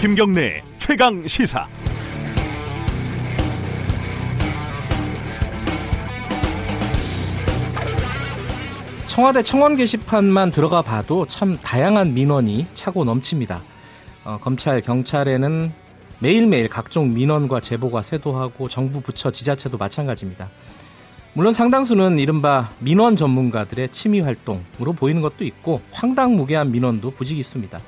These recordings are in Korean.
김경래 최강 시사. 청와대 청원 게시판만 들어가 봐도 참 다양한 민원이 차고 넘칩니다. 어, 검찰, 경찰에는 매일매일 각종 민원과 제보가 쇄도하고 정부 부처 지자체도 마찬가지입니다. 물론 상당수는 이른바 민원 전문가들의 취미 활동으로 보이는 것도 있고 황당무계한 민원도 부직 있습니다.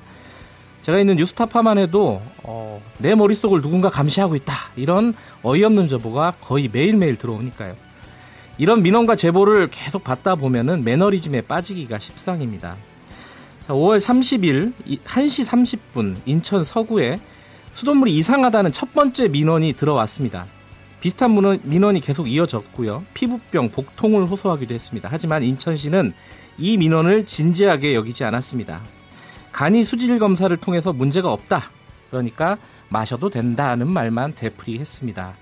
제가 있는 뉴스타파만 해도 어, 내 머릿속을 누군가 감시하고 있다 이런 어이없는 제보가 거의 매일매일 들어오니까요. 이런 민원과 제보를 계속 받다 보면은 매너리즘에 빠지기가 십상입니다. 5월 30일 1시 30분 인천 서구에 수돗물이 이상하다는 첫 번째 민원이 들어왔습니다. 비슷한 민원이 계속 이어졌고요. 피부병, 복통을 호소하기도 했습니다. 하지만 인천시는 이 민원을 진지하게 여기지 않았습니다. 간이 수질 검사를 통해서 문제가 없다. 그러니까 마셔도 된다는 말만 되풀이했습니다.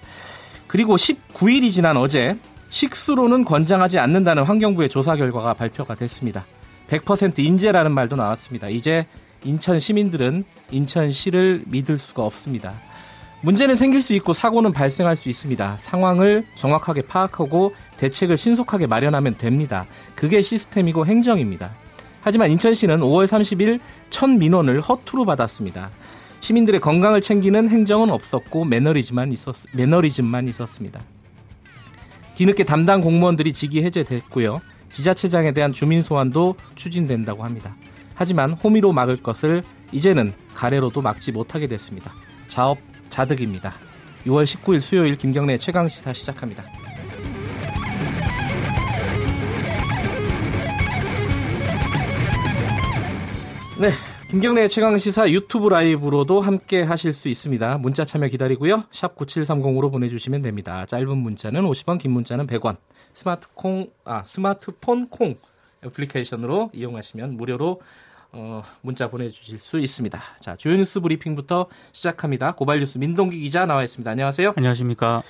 그리고 19일이 지난 어제 식수로는 권장하지 않는다는 환경부의 조사 결과가 발표가 됐습니다. 100% 인재라는 말도 나왔습니다. 이제 인천 시민들은 인천시를 믿을 수가 없습니다. 문제는 생길 수 있고 사고는 발생할 수 있습니다. 상황을 정확하게 파악하고 대책을 신속하게 마련하면 됩니다. 그게 시스템이고 행정입니다. 하지만 인천시는 5월 30일 첫 민원을 허투루 받았습니다. 시민들의 건강을 챙기는 행정은 없었고 매너리즘만 있었, 매너리즘만 있었습니다. 뒤늦게 담당 공무원들이 직위 해제됐고요. 지자체장에 대한 주민 소환도 추진된다고 합니다. 하지만 호미로 막을 것을 이제는 가래로도 막지 못하게 됐습니다. 자업 자득입니다. 6월 19일 수요일 김경래 최강 시사 시작합니다. 네, 김경래 최강 시사 유튜브 라이브로도 함께 하실 수 있습니다. 문자 참여 기다리고요. 샵 9730으로 보내 주시면 됩니다. 짧은 문자는 50원, 긴 문자는 100원. 스마트 콩, 아, 스마트폰 콩 애플리케이션으로 이용하시면 무료로 어, 문자 보내 주실 수 있습니다. 자, 주요 뉴스 브리핑부터 시작합니다. 고발 뉴스 민동기 기자 나와 있습니다. 안녕하세요. 안녕하십니까.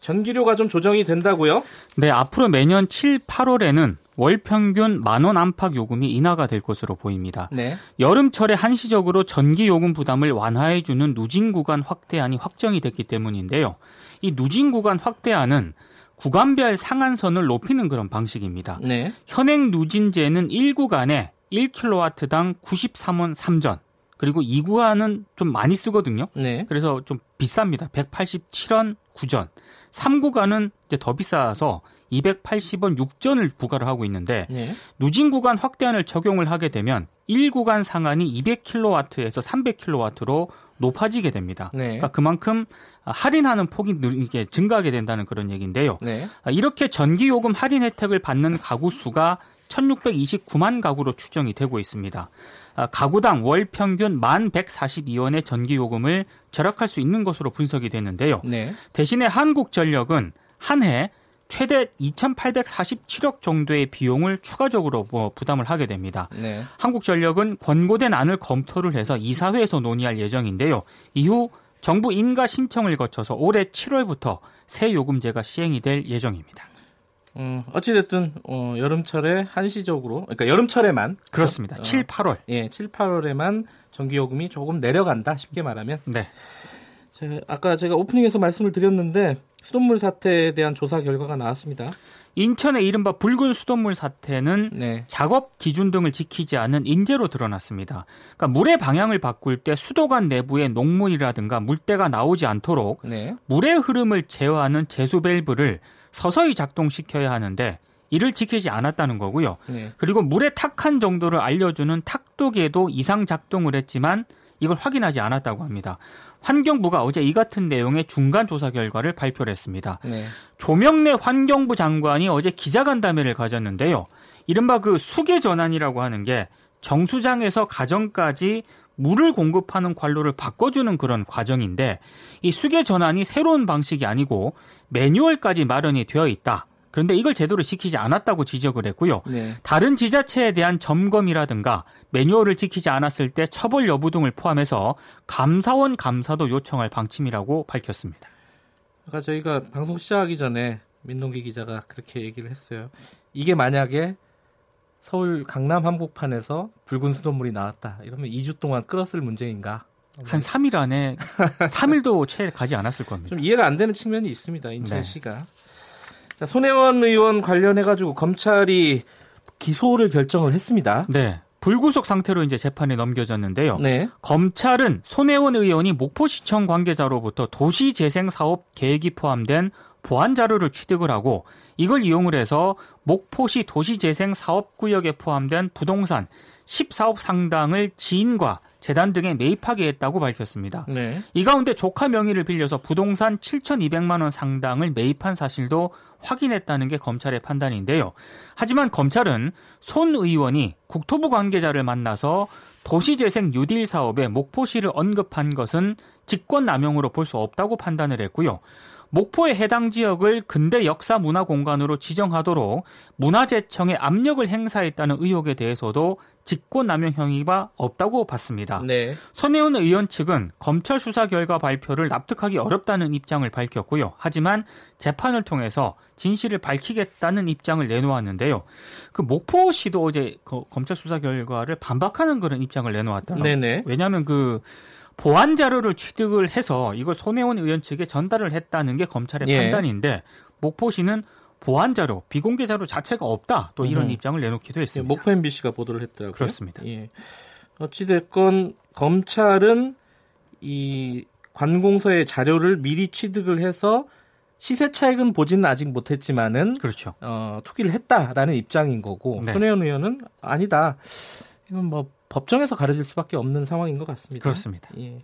전기료가 좀 조정이 된다고요? 네, 앞으로 매년 7, 8월에는 월 평균 만 원 안팎 요금이 인하가 될 것으로 보입니다. 네. 여름철에 한시적으로 전기 요금 부담을 완화해 주는 누진 구간 확대안이 확정이 됐기 때문인데요. 이 누진 구간 확대안은 구간별 상한선을 높이는 그런 방식입니다. 네. 현행 누진제는 1구간에 1kW당 93원 3전. 그리고 2구간은 좀 많이 쓰거든요. 네. 그래서 좀 비쌉니다. 187원 9전. 3구간은 이제 더 비싸서 280원 6전을 부과를 하고 있는데 네. 누진 구간 확대안을 적용을 하게 되면 1구간 상한이 200kW에서 300kW로 높아지게 됩니다. 네. 그러니까 그만큼 할인하는 폭이 이게 증가하게 된다는 그런 얘기인데요. 네. 이렇게 전기 요금 할인 혜택을 받는 가구 수가 1629만 가구로 추정이 되고 있습니다. 가구당 월 평균 1142원의 전기 요금을 절약할 수 있는 것으로 분석이 되는데요. 네. 대신에 한국전력은 한해 최대 2,847억 정도의 비용을 추가적으로 뭐 부담을 하게 됩니다. 네. 한국전력은 권고된 안을 검토를 해서 이사회에서 논의할 예정인데요. 이후 정부 인가 신청을 거쳐서 올해 7월부터 새 요금제가 시행이 될 예정입니다. 음, 어찌됐든, 어, 여름철에 한시적으로, 그러니까 여름철에만. 그렇습니다. 어, 7, 8월. 예, 7, 8월에만 전기요금이 조금 내려간다, 쉽게 말하면. 네. 제, 아까 제가 오프닝에서 말씀을 드렸는데, 수돗물 사태에 대한 조사 결과가 나왔습니다. 인천의 이른바 붉은 수돗물 사태는 네. 작업 기준 등을 지키지 않은 인재로 드러났습니다. 그러니까 물의 방향을 바꿀 때 수도관 내부에 녹물이라든가 물때가 나오지 않도록 네. 물의 흐름을 제어하는 제수 밸브를 서서히 작동시켜야 하는데 이를 지키지 않았다는 거고요. 네. 그리고 물의 탁한 정도를 알려주는 탁도계도 이상 작동을 했지만 이걸 확인하지 않았다고 합니다. 환경부가 어제 이 같은 내용의 중간 조사 결과를 발표를 했습니다. 네. 조명래 환경부 장관이 어제 기자간담회를 가졌는데요. 이른바 그 수계 전환이라고 하는 게 정수장에서 가정까지 물을 공급하는 관로를 바꿔주는 그런 과정인데 이 수계 전환이 새로운 방식이 아니고 매뉴얼까지 마련이 되어 있다. 그런데 이걸 제대로 지키지 않았다고 지적을 했고요. 네. 다른 지자체에 대한 점검이라든가 매뉴얼을 지키지 않았을 때 처벌 여부 등을 포함해서 감사원 감사도 요청할 방침이라고 밝혔습니다. 아까 저희가 방송 시작하기 전에 민동기 기자가 그렇게 얘기를 했어요. 이게 만약에 서울 강남 한복판에서 붉은 수돗물이 나왔다. 이러면 2주 동안 끓었을 문제인가? 한 3일 안에 3일도 채 가지 않았을 겁니다. 좀 이해가 안 되는 측면이 있습니다. 인철 네. 자, 손혜원 의원 관련해 가지고 검찰이 기소를 결정을 했습니다. 네. 불구속 상태로 이제 재판에 넘겨졌는데요. 네. 검찰은 손혜원 의원이 목포시청 관계자로부터 도시재생 사업 계획이 포함된 보안 자료를 취득을 하고 이걸 이용을 해서 목포시 도시재생 사업구역에 포함된 부동산 10사업 상당을 지인과 재단 등에 매입하게 했다고 밝혔습니다. 네. 이 가운데 조카 명의를 빌려서 부동산 7,200만 원 상당을 매입한 사실도 확인했다는 게 검찰의 판단인데요. 하지만 검찰은 손 의원이 국토부 관계자를 만나서 도시재생 뉴딜 사업에 목포시를 언급한 것은 직권남용으로 볼 수 없다고 판단을 했고요. 목포의 해당 지역을 근대 역사 문화 공간으로 지정하도록 문화재청에 압력을 행사했다는 의혹에 대해서도 직권남용 행위가 없다고 봤습니다. 네. 손혜원 의원 측은 검찰 수사 결과 발표를 납득하기 어렵다는 입장을 밝혔고요. 하지만 재판을 통해서 진실을 밝히겠다는 입장을 내놓았는데요. 그 목포시도 어제 그 검찰 수사 결과를 반박하는 그런 입장을 내놓았더라고요. 왜냐하면 그 보안 자료를 취득을 해서 이걸 손혜원 의원 측에 전달을 했다는 게 검찰의 예. 판단인데 목포시는 보안 자료, 비공개 자료 자체가 없다. 또 이런 음. 입장을 내놓기도 했습니다. 예, 목포 MBC가 보도를 했더라고요. 그렇습니다. 예. 어찌 됐건 검찰은 이 관공서의 자료를 미리 취득을 해서 시세 차익은 보지는 아직 못했지만은 그렇죠. 어, 투기를 했다라는 입장인 거고 네. 손혜원 의원은 아니다. 이건 뭐 법정에서 가려질 수밖에 없는 상황인 것 같습니다. 그렇습니다. 예.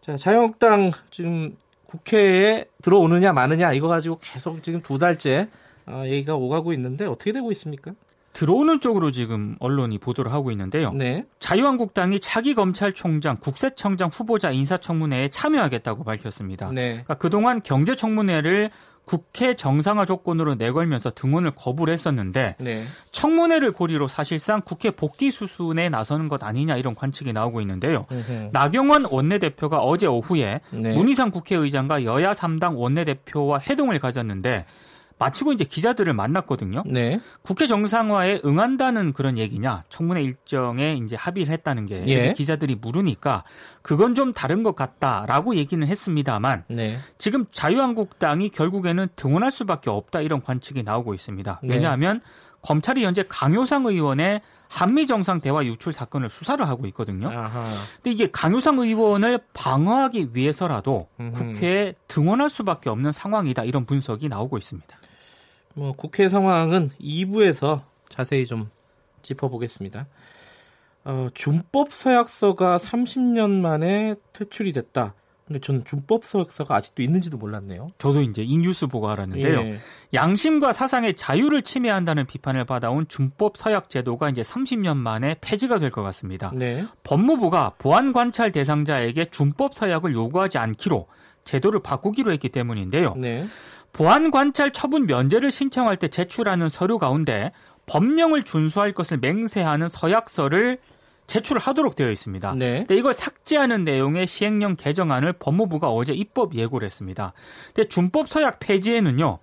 자, 자유한국당 지금 국회에 들어오느냐 마느냐 이거 가지고 계속 지금 두 달째 어, 얘기가 오가고 있는데 어떻게 되고 있습니까? 들어오는 쪽으로 지금 언론이 보도를 하고 있는데요. 네. 자유한국당이 차기 검찰총장, 국세청장 후보자 인사청문회에 참여하겠다고 밝혔습니다. 네. 그러니까 그동안 경제청문회를 국회 정상화 조건으로 내걸면서 등원을 거부를 했었는데 네. 청문회를 고리로 사실상 국회 복귀 수순에 나서는 것 아니냐 이런 관측이 나오고 있는데요. 으흠. 나경원 원내대표가 어제 오후에 네. 문희상 국회의장과 여야 3당 원내대표와 회동을 가졌는데 마치고 이제 기자들을 만났거든요. 네. 국회 정상화에 응한다는 그런 얘기냐, 청문회 일정에 이제 합의를 했다는 게 예. 기자들이 물으니까 그건 좀 다른 것 같다라고 얘기는 했습니다만 네. 지금 자유한국당이 결국에는 등원할 수밖에 없다 이런 관측이 나오고 있습니다. 네. 왜냐하면 네. 검찰이 현재 강효상 의원의 한미 정상 대화 유출 사건을 수사를 하고 있거든요. 아하. 근데 이게 강효상 의원을 방어하기 위해서라도 음흠. 국회에 등원할 수밖에 없는 상황이다 이런 분석이 나오고 있습니다. 뭐 국회 상황은 2부에서 자세히 좀 짚어보겠습니다. 어, 준법 서약서가 30년 만에 퇴출이 됐다. 근데 저는 준법 서약서가 아직도 있는지도 몰랐네요. 저도 이제 이 뉴스 보고 알았는데요. 예. 양심과 사상의 자유를 침해한다는 비판을 받아온 준법 서약 제도가 이제 30년 만에 폐지가 될 것 같습니다. 네. 법무부가 보안 관찰 대상자에게 준법 서약을 요구하지 않기로 제도를 바꾸기로 했기 때문인데요. 네. 보안 관찰 처분 면제를 신청할 때 제출하는 서류 가운데 법령을 준수할 것을 맹세하는 서약서를 제출하도록 되어 있습니다. 네. 근데 이걸 삭제하는 내용의 시행령 개정안을 법무부가 어제 입법 예고를 했습니다. 근데 준법 서약 폐지에는요.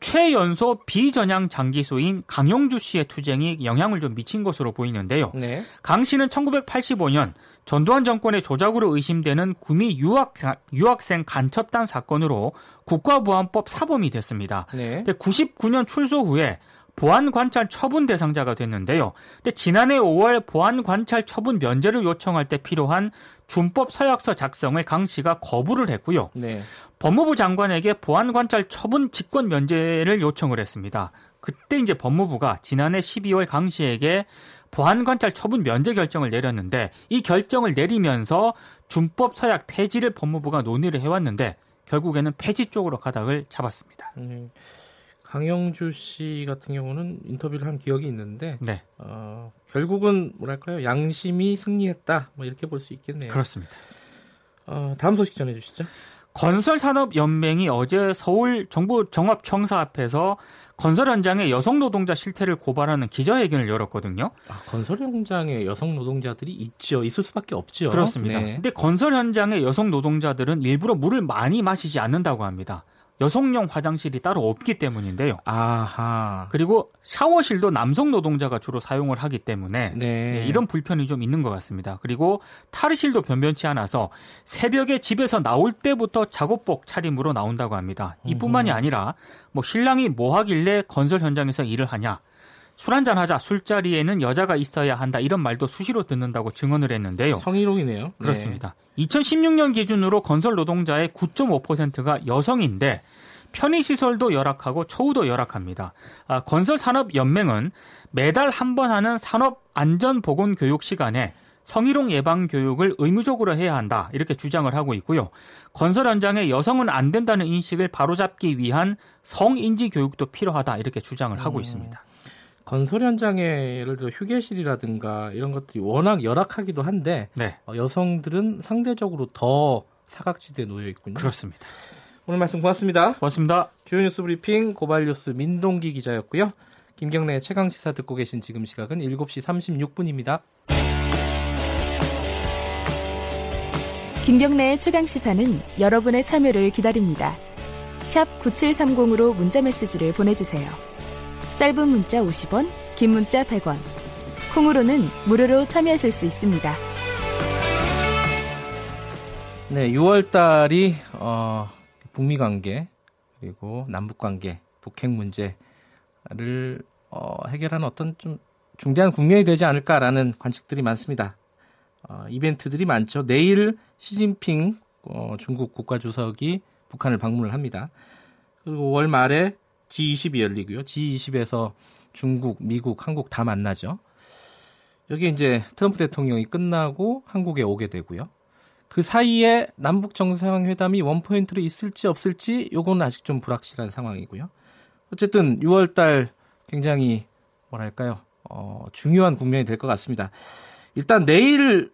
최연소 비전향 장기수인 강용주 씨의 투쟁이 영향을 좀 미친 것으로 보이는데요. 네. 강 씨는 1985년 전두환 정권의 조작으로 의심되는 구미 유학, 유학생 간첩단 사건으로 국가보안법 사범이 됐습니다. 네. 99년 출소 후에 보안 관찰 처분 대상자가 됐는데요. 근데 지난해 5월 보안 관찰 처분 면제를 요청할 때 필요한 준법 서약서 작성을 강 씨가 거부를 했고요. 네. 법무부 장관에게 보안 관찰 처분 직권 면제를 요청을 했습니다. 그때 이제 법무부가 지난해 12월 강 씨에게 보안 관찰 처분 면제 결정을 내렸는데 이 결정을 내리면서 준법 서약 폐지를 법무부가 논의를 해왔는데 결국에는 폐지 쪽으로 가닥을 잡았습니다. 음. 강영주 씨 같은 경우는 인터뷰를 한 기억이 있는데 네. 어, 결국은 뭐랄까요 양심이 승리했다 뭐 이렇게 볼 수 있겠네요. 그렇습니다. 어, 다음 소식 전해주시죠. 건설산업연맹이 어제 서울 정부 정합청사 앞에서 건설 현장의 여성 노동자 실태를 고발하는 기자회견을 열었거든요. 아, 건설 현장에 여성 노동자들이 있죠. 있을 수밖에 없죠. 그렇습니다. 네. 근데 건설 현장의 여성 노동자들은 일부러 물을 많이 마시지 않는다고 합니다. 여성용 화장실이 따로 없기 때문인데요. 아하. 그리고 샤워실도 남성 노동자가 주로 사용을 하기 때문에 네. 네, 이런 불편이 좀 있는 것 같습니다. 그리고 탈의실도 변변치 않아서 새벽에 집에서 나올 때부터 작업복 차림으로 나온다고 합니다. 이뿐만이 아니라 뭐 신랑이 뭐 하길래 건설 현장에서 일을 하냐 술 한잔 하자 술자리에는 여자가 있어야 한다 이런 말도 수시로 듣는다고 증언을 했는데요. 성희롱이네요. 그렇습니다. 네. 2016년 기준으로 건설 노동자의 9.5%가 여성인데 편의시설도 열악하고 처우도 열악합니다. 아, 건설산업연맹은 매달 한 번 하는 산업안전보건교육 시간에 성희롱 예방 교육을 의무적으로 해야 한다 이렇게 주장을 하고 있고요. 건설 현장에 여성은 안 된다는 인식을 바로잡기 위한 성인지 교육도 필요하다 이렇게 주장을 하고 음. 있습니다. 건설 현장에 예를 들어 휴게실이라든가 이런 것들이 워낙 열악하기도 한데 네. 어, 여성들은 상대적으로 더 사각지대에 놓여 있군요. 그렇습니다. 오늘 말씀 고맙습니다. 고맙습니다. 주요 뉴스 브리핑 고발뉴스 민동기 기자였고요. 김경래의 최강 시사 듣고 계신 지금 시각은 7시 36분입니다. 김경래의 최강 시사는 여러분의 참여를 기다립니다. 샵 9730으로 문자 메시지를 보내 주세요. 짧은 문자 50원, 긴 문자 100원. 콩으로는 무료로 참여하실 수 있습니다. 네, 6월 달이 어, 북미 관계 그리고 남북 관계, 북핵 문제를 어, 해결하는 어떤 좀 중대한 국면이 되지 않을까라는 관측들이 많습니다. 어, 이벤트들이 많죠. 내일 시진핑 어, 중국 국가주석이 북한을 방문을 합니다. 그리고 월 말에 G20이 열리고요. G20에서 중국, 미국, 한국 다 만나죠. 여기 이제 트럼프 대통령이 끝나고 한국에 오게 되고요. 그 사이에 남북 정상회담이 원포인트로 있을지 없을지 요거는 아직 좀 불확실한 상황이고요. 어쨌든 6월 달 굉장히 뭐랄까요? 어, 중요한 국면이 될 것 같습니다. 일단 내일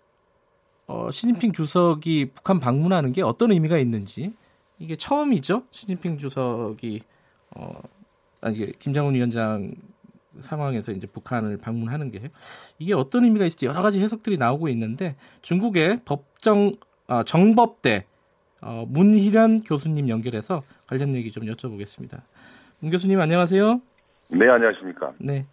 어, 시진핑 주석이 북한 방문하는 게 어떤 의미가 있는지 이게 처음이죠. 시진핑 주석이 어, 아니 김정은 위원장 상황에서 이제 북한을 방문하는 게 이게 어떤 의미가 있을지 여러 가지 해석들이 나오고 있는데 중국의 법정 아, 정법대 어, 문희련 교수님 연결해서 관련 얘기 좀 여쭤보겠습니다. 문 교수님 안녕하세요. 네 안녕하십니까. 네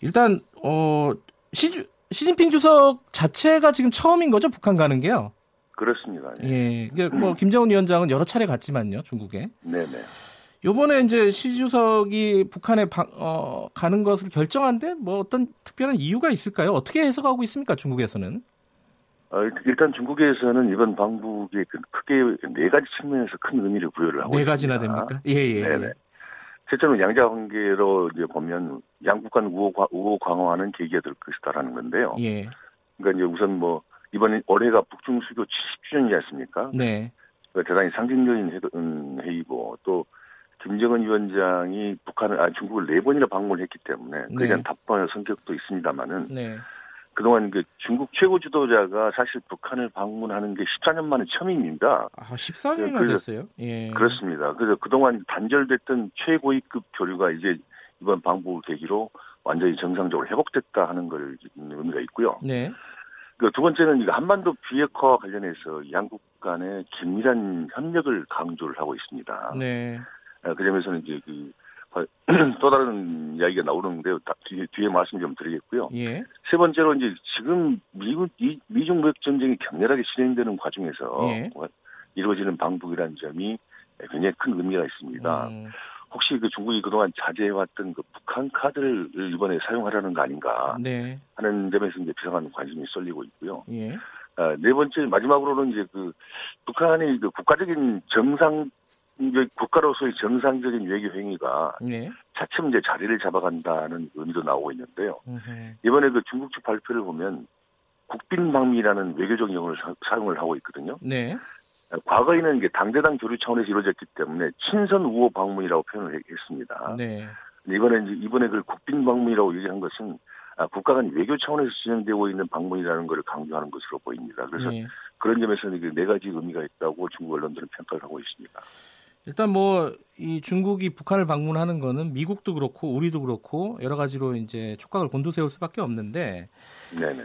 일단 어, 시, 시진핑 주석 자체가 지금 처음인 거죠 북한 가는 게요. 그렇습니다. 예, 이게 뭐 김정은 위원장은 여러 차례 갔지만요 중국에. 네네. 요번에 이제 시 주석이 북한에 방, 어, 가는 것을 결정한데 뭐 어떤 특별한 이유가 있을까요? 어떻게 해석하고 있습니까? 중국에서는? 어, 일단 중국에서는 이번 방북에 그 크게 네 가지 측면에서 큰 의미를 부여를 하고 네 있습니다. 가지나 됩니까? 예, 예. 네네. 실제로 양자 관계로 이제 보면 양국 간 우호, 우호 강화하는 계기가 될 것이다라는 건데요. 예. 그러니까 이제 우선 뭐 이번에 올해가 북중 수교 70주년이지 않습니까? 네. 그러니까 대단히 상징적인 회의고 또 김정은 위원장이 북한을 아 중국을 네 번이나 방문했기 때문에 그에 대한 네. 답방의 성격도 있습니다만은 네. 그동안 그 중국 최고 지도자가 사실 북한을 방문하는 게 14년 만에 처음입니다. 아, 14년이나 그래서- 됐어요? 예. 그렇습니다. 그래서 그동안 단절됐던 최고위급 교류가 이제 이번 방북을 계기로 완전히 정상적으로 회복됐다 하는 걸 의미가 있고요. 네. 그두 번째는 한반도 비핵화와 관련해서 양국 간의 긴밀한 협력을 강조를 하고 있습니다. 네. 아, 그 점에서는 이제 그, 또 다른 이야기가 나오는데요. 다- 뒤에, 뒤에 말씀 좀 드리겠고요. 예. 세 번째로 이제 지금 미국, 이- 미중 무역 전쟁이 격렬하게 진행되는 과정에서 예. 이루어지는 방북이라는 점이 굉장히 큰 의미가 있습니다. 음, 혹시 그 중국이 그동안 자제해왔던 그 북한 카드를 이번에 사용하려는 거 아닌가 네. 하는 점에서 이제 비상한 관심이 쏠리고 있고요. 예. 아, 네 번째 마지막으로는 이제 그 북한이 그 국가적인 정상 국가로서의 정상적인 외교 행위가 네. 차츰 이제 자리를 잡아간다는 의미도 나오고 있는데요. 음흠. 이번에 그 중국 측 발표를 보면 국빈방미라는 외교적 용어를 사- 사용을 하고 있거든요. 네. 과거에는 이게 당대당 교류 차원에서 이루어졌기 때문에 친선 우호 방문이라고 표현을 했- 했습니다. 네. 이번에 이제 이번에 그 국빈 방문이라고 얘기한 것은 아, 국가 간 외교 차원에서 진행되고 있는 방문이라는 것을 강조하는 것으로 보입니다. 그래서 예. 그런 점에서는 네 가지 의미가 있다고 중국 언론들은 평가를 하고 있습니다. 일단 뭐 이 중국이 북한을 방문하는 거는 미국도 그렇고 우리도 그렇고 여러 가지로 이제 촉각을 곤두세울 수밖에 없는데 네네.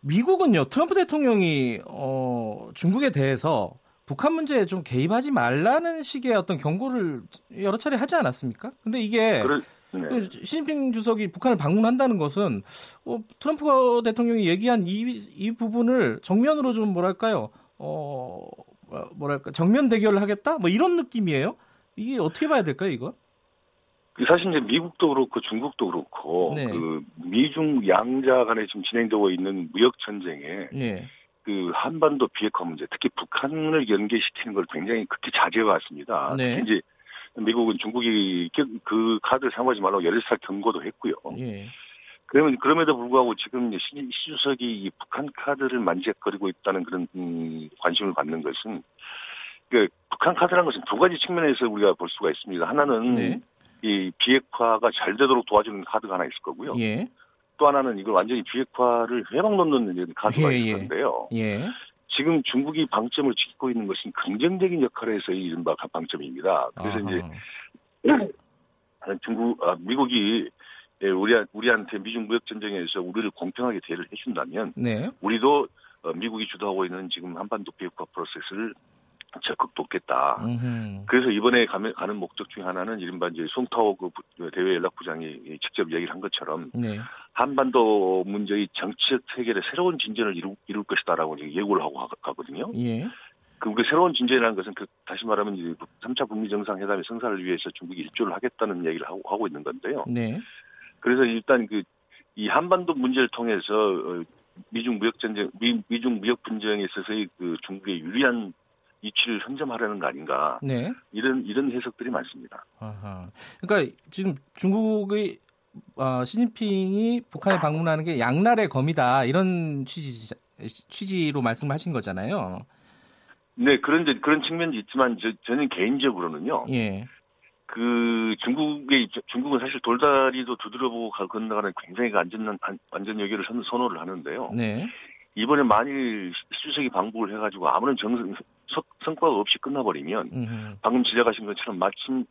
미국은요 트럼프 대통령이 어, 중국에 대해서 북한 문제에 좀 개입하지 말라는 식의 어떤 경고를 여러 차례 하지 않았습니까? 근데 이게 네. 그 시진핑 주석이 북한을 방문한다는 것은 어, 트럼프 대통령이 얘기한 이, 이 부분을 정면으로 좀 뭐랄까요? 어, 뭐랄까 정면 대결을 하겠다? 뭐 이런 느낌이에요. 이게 어떻게 봐야 될까요, 이거? 그 사실 이제 미국도 그렇고 중국도 그렇고 네. 그 미중 양자 간에 지금 진행되고 있는 무역 전쟁에 네. 그 한반도 비핵화 문제, 특히 북한을 연계시키는 걸 굉장히 극히 자제해 왔습니다. 네. 특히 이제 미국은 중국이 그 카드를 사용하지 말라고 여러 살 경고도 했고요. 예. 그러면 그럼에도 불구하고 지금 시, 시 주석이 이 북한 카드를 만지작거리고 있다는 그런 음, 관심을 받는 것은 그 북한 카드라는 것은 두 가지 측면에서 우리가 볼 수가 있습니다. 하나는 네. 이 비핵화가 잘 되도록 도와주는 카드가 하나 있을 거고요. 예. 또 하나는 이걸 완전히 비핵화를 회방 놓는 카드가 예, 있을 예. 건데요. 예. 지금 중국이 방점을 찍고 있는 것은 긍정적인 역할에서의 이른바 방점입니다. 그래서 아하. 이제 중국, 아, 미국이 우리, 우리한테 미중 무역 전쟁에서 우리를 공평하게 대를 해준다면 네. 우리도 어, 미국이 주도하고 있는 지금 한반도 비핵화 프로세스를 적극 돕겠다. 음흠. 그래서 이번에 가면, 가는 목적 중에 하나는 이른바 이제 송타오 그 대외 연락부장이 직접 이야기를 한 것처럼 네. 한반도 문제의 정치적 해결에 새로운 진전을 이루, 이룰 것이다라고 예고를 하고 가, 거든요 예. 그, 그 새로운 진전이라는 것은 그 다시 말하면 이제 3차 북미 정상회담의 성사를 위해서 중국이 일조를 하겠다는 얘기를 하고, 하고 있는 건데요. 네. 그래서 일단 그 이 한반도 문제를 통해서 어, 미중 무역 전쟁, 미, 미중 무역 분쟁에 있어서의 그 중국의 유리한 이치를 선점하려는 거 아닌가. 네. 이런 이런 해석들이 많습니다. 아하. 그러니까 지금 중국의 어, 시진핑이 북한에 방문하는 게 양날의 검이다 이런 취지 취지로 말씀하신 거잖아요. 네, 그런 그런 측면도 있지만 저, 저는 개인적으로는요. 예. 그 중국의 중국은 사실 돌다리도 두드려보고 건너가는 굉장히 안전 안전 여기를 선, 선호를 하는데요. 네. 이번에 만일 수석이 방북을 해가지고 아무런 정, 성과가 없이 끝나버리면 음흠. 방금 지적하신 것처럼 마침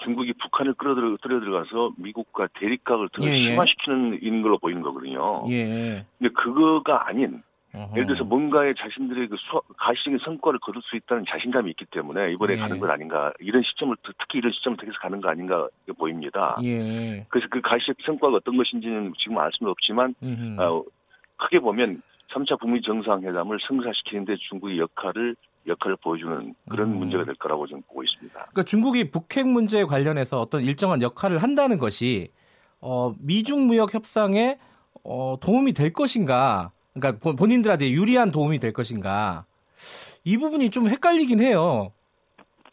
중국이 북한을 끌어들여 들어가서 미국과 대립각을 더 예, 예. 심화시키는 인 걸로 보이는 거거든요. 예. 근데 그거가 아닌 어허. 예를 들어서 뭔가에 자신들의 그 수, 가시적인 성과를 거둘 수 있다는 자신감이 있기 때문에 이번에 예. 가는 것 아닌가 이런 시점을 특히 이런 시점을 통해서 가는 거 아닌가 보입니다. 예. 그래서 그 가시적 성과가 어떤 것인지는 지금 알 수는 없지만 어, 크게 보면 3차 북미 정상회담을 성사시키는데 중국의 역할을 역할을 보여주는 그런 음. 문제가 될 거라고 저는 보고 있습니다. 그러니까 중국이 북핵 문제 관련해서 어떤 일정한 역할을 한다는 것이 어, 미중 무역 협상에 어, 도움이 될 것인가? 그러니까 본인들한테 유리한 도움이 될 것인가? 이 부분이 좀 헷갈리긴 해요.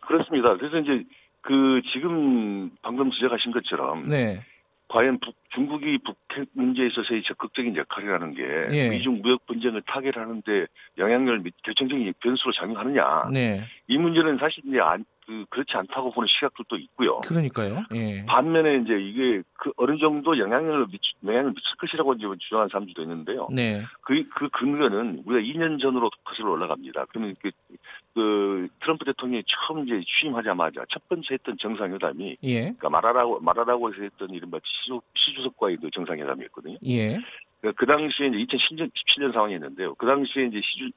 그렇습니다. 그래서 이제 그 지금 방금 지적하신 것처럼 네. 과연 북, 중국이 북핵 문제에 있어서의 적극적인 역할이라는 게 예. 미중 무역 분쟁을 타결하는데 영향력을 결정적인 변수로 작용하느냐. 네. 이 문제는 사실 이제 안, 그 그렇지 않다고 보는 시각들도 있고요. 그러니까요. 예. 반면에 이제 이게 그 어느 정도 영향력을 미치, 영향을 미칠 것이라고 이제 주장하는 사람들도 있는데요. 네. 그, 그 근거는 우리가 2년 전으로 거슬러 올라갑니다. 그러면 그, 그 트럼프 대통령이 처음 이제 취임하자마자 첫 번째 했던 정상회담이 예. 그러니까 말하라고 말하라고 해서 했던 이른바 시주, 시주석과의 그 정상회담이었거든요. 예. 그러니까 그 당시에 이제 2017년 17년 상황이었는데요. 그 당시에 이제 시주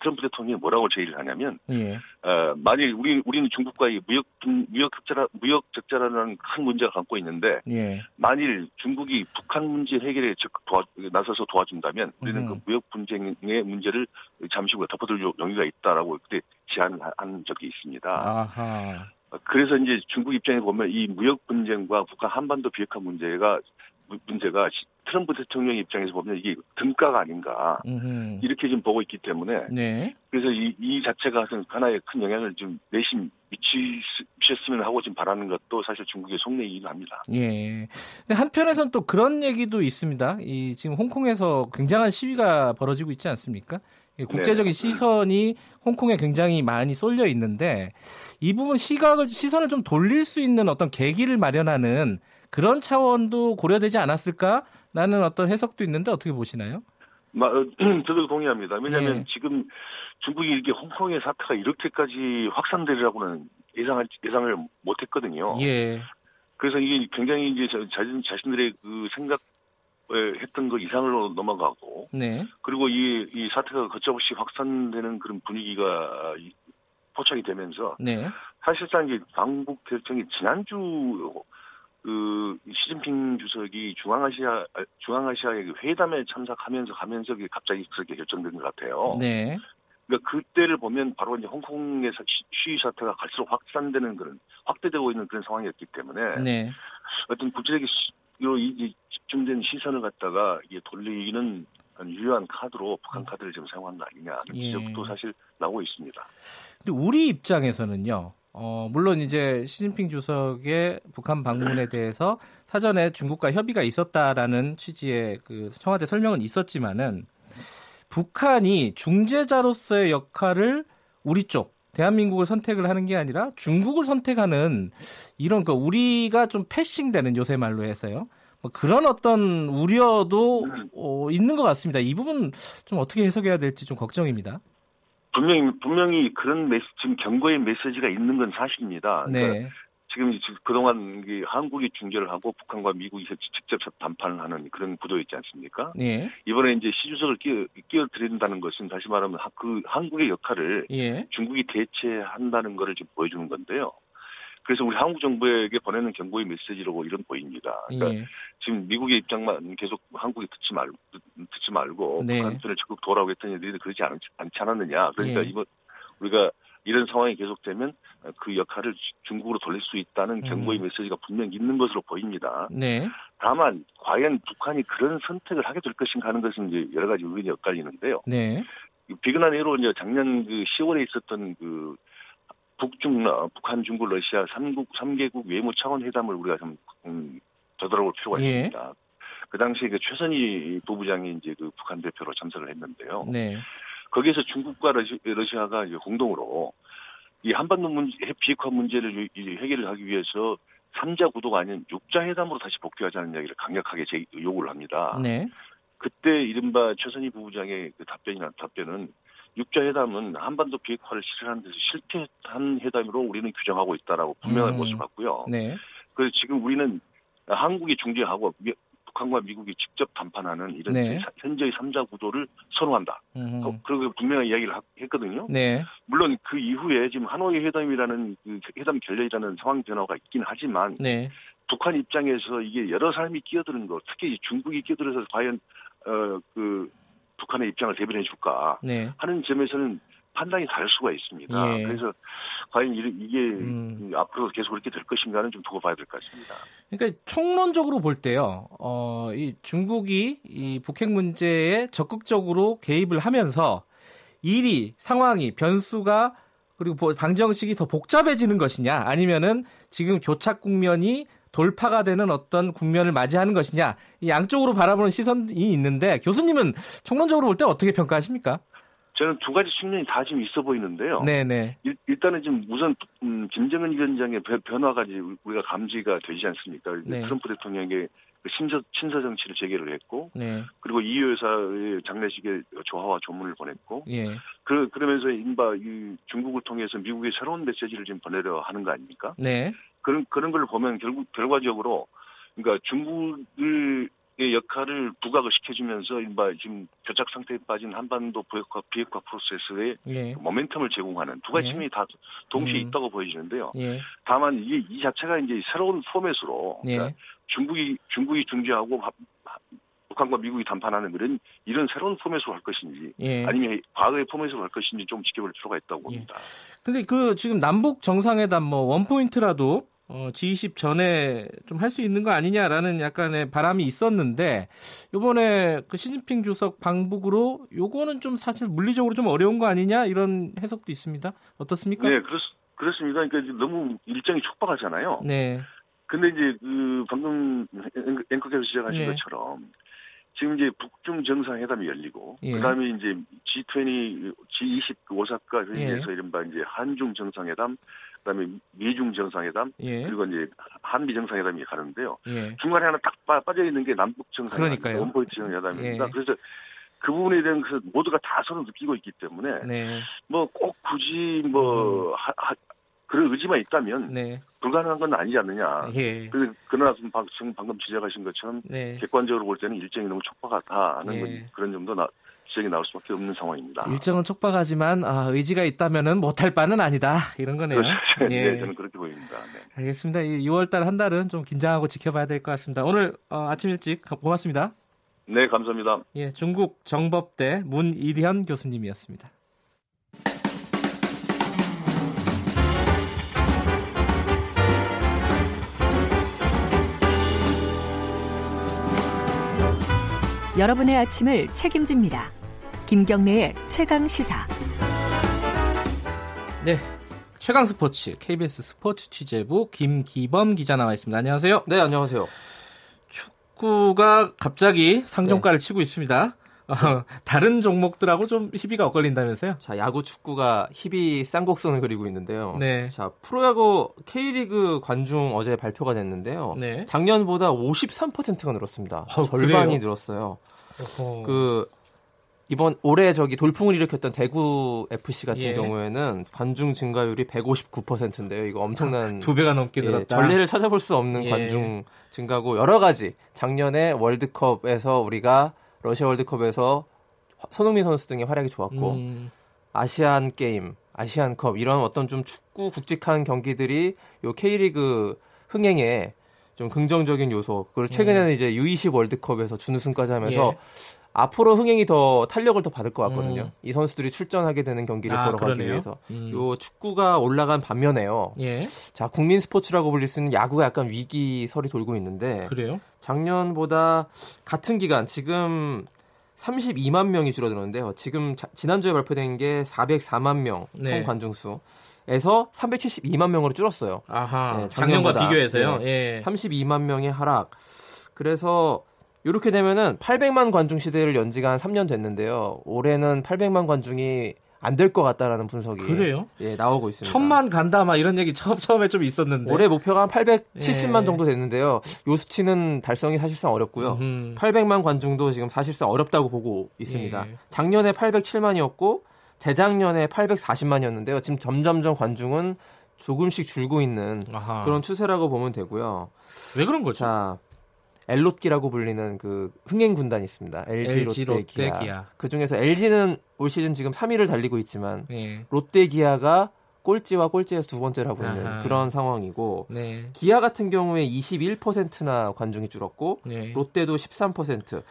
트럼프 대통령이 뭐라고 제의를 하냐면, 예. 어, 만일 우리 우리는 중국과의 무역 무역 적자라 무역 적자라는 큰 문제가 갖고 있는데, 예. 만일 중국이 북한 문제 해결에 적극 도와 나서서 도와준다면, 우리는 음. 그 무역 분쟁의 문제를 잠시 후에 덮어둘 용의가 있다라고 그때 제안을 한 적이 있습니다. 아하. 그래서 이제 중국 입장에 보면 이 무역 분쟁과 북한 한반도 비핵화 문제가 문제가 트럼프 대통령 입장에서 보면 이게 등가가 아닌가 음흠. 이렇게 좀 보고 있기 때문에 네. 그래서 이, 이 자체가 하나의 큰 영향을 좀 내심 미치셨으면 하고 지금 바라는 것도 사실 중국의 속내이기도 합니다. 예. 근데 한편에서는 또 그런 얘기도 있습니다. 이 지금 홍콩에서 굉장한 시위가 벌어지고 있지 않습니까? 국제적인 네. 시선이 홍콩에 굉장히 많이 쏠려 있는데 이 부분 시각을 시선을 좀 돌릴 수 있는 어떤 계기를 마련하는 그런 차원도 고려되지 않았을까라는 어떤 해석도 있는데 어떻게 보시나요? 어, 저도 동의합니다. 왜냐하면 예. 지금 중국이 이렇게 홍콩의 사태가 이렇게까지 확산되리라고는 예상할, 예상을 못했거든요. 예. 그래서 이게 굉장히 이제 자신, 자신들의 그 생각 했던 것 이상으로 넘어가고, 네. 그리고 이, 이 사태가 거침없이 확산되는 그런 분위기가 포착이 되면서 네. 사실상 이 방북 결정이 지난주 그 시진핑 주석이 중앙아시아 중앙아시아의 회담에 참석하면서 가면서 갑자기 그렇게 결정된 것 같아요. 네. 그러니까 그때를 보면 바로 이제 홍콩에서 시위 사태가 갈수록 확산되는 그런 확대되고 있는 그런 상황이었기 때문에 네. 어떤 국제적인 이 집중된 시선을 갖다가 이게 돌리는 유효한 카드로 북한 카드를 지금 사용한 거 아니냐 하는 예. 지적도 사실 나오고 있습니다. 근데 우리 입장에서는요. 어, 물론 이제 시진핑 주석의 북한 방문에 대해서 사전에 중국과 협의가 있었다라는 취지의 그 청와대 설명은 있었지만은 북한이 중재자로서의 역할을 우리 쪽 대한민국을 선택을 하는 게 아니라 중국을 선택하는 이런 그 우리가 좀 패싱되는 요새 말로 해서요. 뭐 그런 어떤 우려도 어, 있는 것 같습니다. 이 부분 좀 어떻게 해석해야 될지 좀 걱정입니다. 분명히 분명히 그런 메시 지금 경고의 메시지가 있는 건 사실입니다. 그러니까 네. 지금 그동안 한국이 중재를 하고 북한과 미국이 직접 담판을 하는 그런 구도였지 않습니까? 예. 이번에 이제 시주석을 끼어, 끼어드린다는 것은 다시 말하면 그 한국의 역할을 예. 중국이 대체한다는 것을 지금 보여주는 건데요. 그래서 우리 한국 정부에게 보내는 경고의 메시지로 이런 보입니다. 그러니까 예. 지금 미국의 입장만 계속 한국이 듣지 말 듣지 말고 네. 북한 편을 적극 돌아오고 했더니 너희들 그러지 않, 않지 않았느냐. 그러니까 예. 이번 우리가 이런 상황이 계속되면 그 역할을 중국으로 돌릴 수 있다는 경고의 음. 메시지가 분명히 있는 것으로 보입니다. 네. 다만 과연 북한이 그런 선택을 하게 될 것인가 하는 것은 이제 여러 가지 의견이 엇갈리는데요. 네. 비근한 예로 이제 작년 그 10월에 있었던 그 북중 북한 중국 러시아 3국 3개국 외무 차원 회담을 우리가 좀 음, 되돌아볼 필요가 예. 있습니다. 그 당시에 그 최선희 부부장이 이제 그 북한 대표로 참석을 했는데요. 네. 거기에서 중국과 러시아, 가 공동으로 이 한반도 문제, 비핵화 문제를 해결을 하기 위해서 3자 구도가 아닌 6자 회담으로 다시 복귀하자는 이야기를 강력하게 제, 요구를 합니다. 네. 그때 이른바 최선희 부부장의 그 답변이나 답변은 6자 회담은 한반도 비핵화를 실현하는 데서 실패한 회담으로 우리는 규정하고 있다라고 분명한 음. 것을 봤고요. 네. 그래서 지금 우리는 한국이 중재하고 북한과 미국이 직접 담판하는 이런 네. 현재의 3자 구도를 선호한다. 음. 그리고 분명한 이야기를 했거든요. 네. 물론 그 이후에 지금 하노이 회담이라는 그 회담 결렬이라는 상황 변화가 있긴 하지만 네. 북한 입장에서 이게 여러 사람이 끼어드는 것, 특히 중국이 끼어들어서 과연 어 그 북한의 입장을 대변해 줄까 네. 하는 점에서는 판단이 다를 수가 있습니다. 예. 그래서 과연 이게 음. 앞으로 계속 그렇게 될 것인가는 좀 두고 봐야 될 것 같습니다. 그러니까 총론적으로 볼 때요, 어, 이 중국이 이 북핵 문제에 적극적으로 개입을 하면서 일이 상황이 변수가 그리고 방정식이 더 복잡해지는 것이냐 아니면은 지금 교착 국면이 돌파가 되는 어떤 국면을 맞이하는 것이냐 이 양쪽으로 바라보는 시선이 있는데 교수님은 총론적으로 볼 때 어떻게 평가하십니까? 저는 두 가지 측면이 다 지금 있어 보이는데요. 네네. 일, 단은 지금 우선 음, 김정은 위원장의 변화가 우리가 감지가 되지 않습니까? 네. 트럼프 대통령의 그 신서, 친서 정치를 재개를 했고, 네. 그리고 이유 여사의 장례식에 조화와 조문을 보냈고, 예. 그, 그러면서 인바 이 중국을 통해서 미국의 새로운 메시지를 지금 보내려 하는 거 아닙니까? 네. 그런 그런 걸 보면 결국 결과적으로 그러니까 중국을 의 역할을 부각을 시켜주면서 인바 지금 교착 상태에 빠진 한반도 비핵화, 비핵화 프로세스에 예. 모멘텀을 제공하는 두 가지 예. 측면이 다 동시에 음. 있다고 보여지는데요. 예. 다만 이게 이 자체가 이제 새로운 포맷으로 예. 그러니까 중국이 중국이 중재하고 북한과 미국이 담판하는 그런 이런 새로운 포맷으로 할 것인지 예. 아니면 과거의 포맷으로 할 것인지 좀 지켜볼 필요가 있다고 봅니다. 그런데 그 지금 남북 정상회담 뭐 원 포인트라도 어, G20 전에 좀 할 수 있는 거 아니냐라는 약간의 바람이 있었는데 요번에 그 시진핑 주석 방북으로 요거는 좀 사실 물리적으로 좀 어려운 거 아니냐 이런 해석도 있습니다. 어떻습니까? 네, 그렇, 그렇습니다. 그러니까 너무 일정이 촉박하잖아요. 네. 근데 이제 그 방금 앵커께서 지적하신 네. 것처럼 지금 이제 북중 정상회담이 열리고 예. 그다음에 이제 G20, G20 그 오사카 회의에서 예. 이른바 이제 한중 정상회담, 그다음에 미중 정상회담, 예. 그리고 이제 한미 정상회담이 가는데요. 예. 중간에 하나 딱 빠, 빠져 있는 게 남북 정상회담, 원포인트 정상회담입니다. 예. 그래서 그 부분에 대한 그 모두가 다 서로 느끼고 있기 때문에 네. 뭐꼭 굳이 뭐 음. 하, 하, 그런 의지만 있다면 네. 불가능한 건 아니지 않느냐. 예. 그, 그러나 지금 방금 지적하신 것처럼 네. 객관적으로 볼 때는 일정이 너무 촉박하다는 예. 그런 점도 나, 지적이 나올 수밖에 없는 상황입니다. 일정은 촉박하지만 아, 의지가 있다면은 못할 바는 아니다 이런 거네요. 그렇죠. 예. 네, 저는 그렇게 보입니다. 네. 알겠습니다. 이 6월달 한 달은 좀 긴장하고 지켜봐야 될 것 같습니다. 오늘 어, 아침 일찍 고맙습니다. 네, 감사합니다. 예, 중국 정법대 문일현 교수님이었습니다. 여러분의 아침을 책임집니다. 김경래의 최강 시사. 네. 최강 스포츠 KBS 스포츠 취재부 김기범 기자 나와 있습니다. 안녕하세요. 네, 안녕하세요. 축구가 갑자기 상종가를 네. 치고 있습니다. 어, 다른 종목들하고 좀 희비가 엇갈린다면서요? 자, 야구 축구가 희비 쌍곡선을 그리고 있는데요. 네. 자, 프로야구 K리그 관중 어제 발표가 됐는데요. 네. 작년보다 53%가 늘었습니다. 어, 절반이 그래요? 늘었어요. 어허. 그 이번 올해 저기 돌풍을 일으켰던 대구 FC 같은 예. 경우에는 관중 증가율이 159%인데요. 이거 엄청난 두 배가 넘게 예, 늘었다. 예, 전례를 찾아볼 수 없는 예. 관중 증가고 여러 가지 작년에 월드컵에서 우리가 러시아 월드컵에서 손흥민 선수 등의 활약이 좋았고 음. 아시안 게임, 아시안컵 이런 어떤 좀 축구 굵직한 경기들이 요 K리그 흥행에 좀 긍정적인 요소. 그리고 최근에는 음. 이제 U20 월드컵에서 준우승까지 하면서 예. 앞으로 흥행이 더 탄력을 더 받을 것 같거든요. 음. 이 선수들이 출전하게 되는 경기를 아, 보러 가기 그러네요. 위해서. 음. 요 축구가 올라간 반면에요. 예. 자, 국민 스포츠라고 불릴 수 있는 야구가 약간 위기설이 돌고 있는데 그래요? 작년보다 같은 기간 지금 32만 명이 줄어들었는데요. 지금 자, 지난주에 발표된 게 404만 명 네. 총 관중 수. 에서 372만 명으로 줄었어요. 아하. 네, 작년과 비교해서요. 네, 예. 32만 명의 하락. 그래서 이렇게 되면은 800만 관중 시대를 연지가 한 3년 됐는데요. 올해는 800만 관중이 안 될 것 같다라는 분석이 그래요? 예, 나오고 있습니다. 천만 간다 막 이런 얘기 처음 처음에 좀 있었는데 올해 목표가 한 870만 예. 정도 됐는데요. 요 수치는 달성이 사실상 어렵고요. 음흠. 800만 관중도 지금 사실상 어렵다고 보고 있습니다. 예. 작년에 807만이었고 재작년에 840만이었는데요. 지금 점점점 관중은 조금씩 줄고 있는 아하. 그런 추세라고 보면 되고요. 왜 그런 거죠? 자, 엘롯기라고 불리는 그 흥행 군단이 있습니다. LG, LG 롯데, 기아. 기아. 그 중에서 LG는 올 시즌 지금 3위를 달리고 있지만 네. 롯데 기아가 꼴찌와 꼴찌에서 두 번째를 하고 있는 아하. 그런 상황이고 네. 기아 같은 경우에 21%나 관중이 줄었고 네. 롯데도 13%.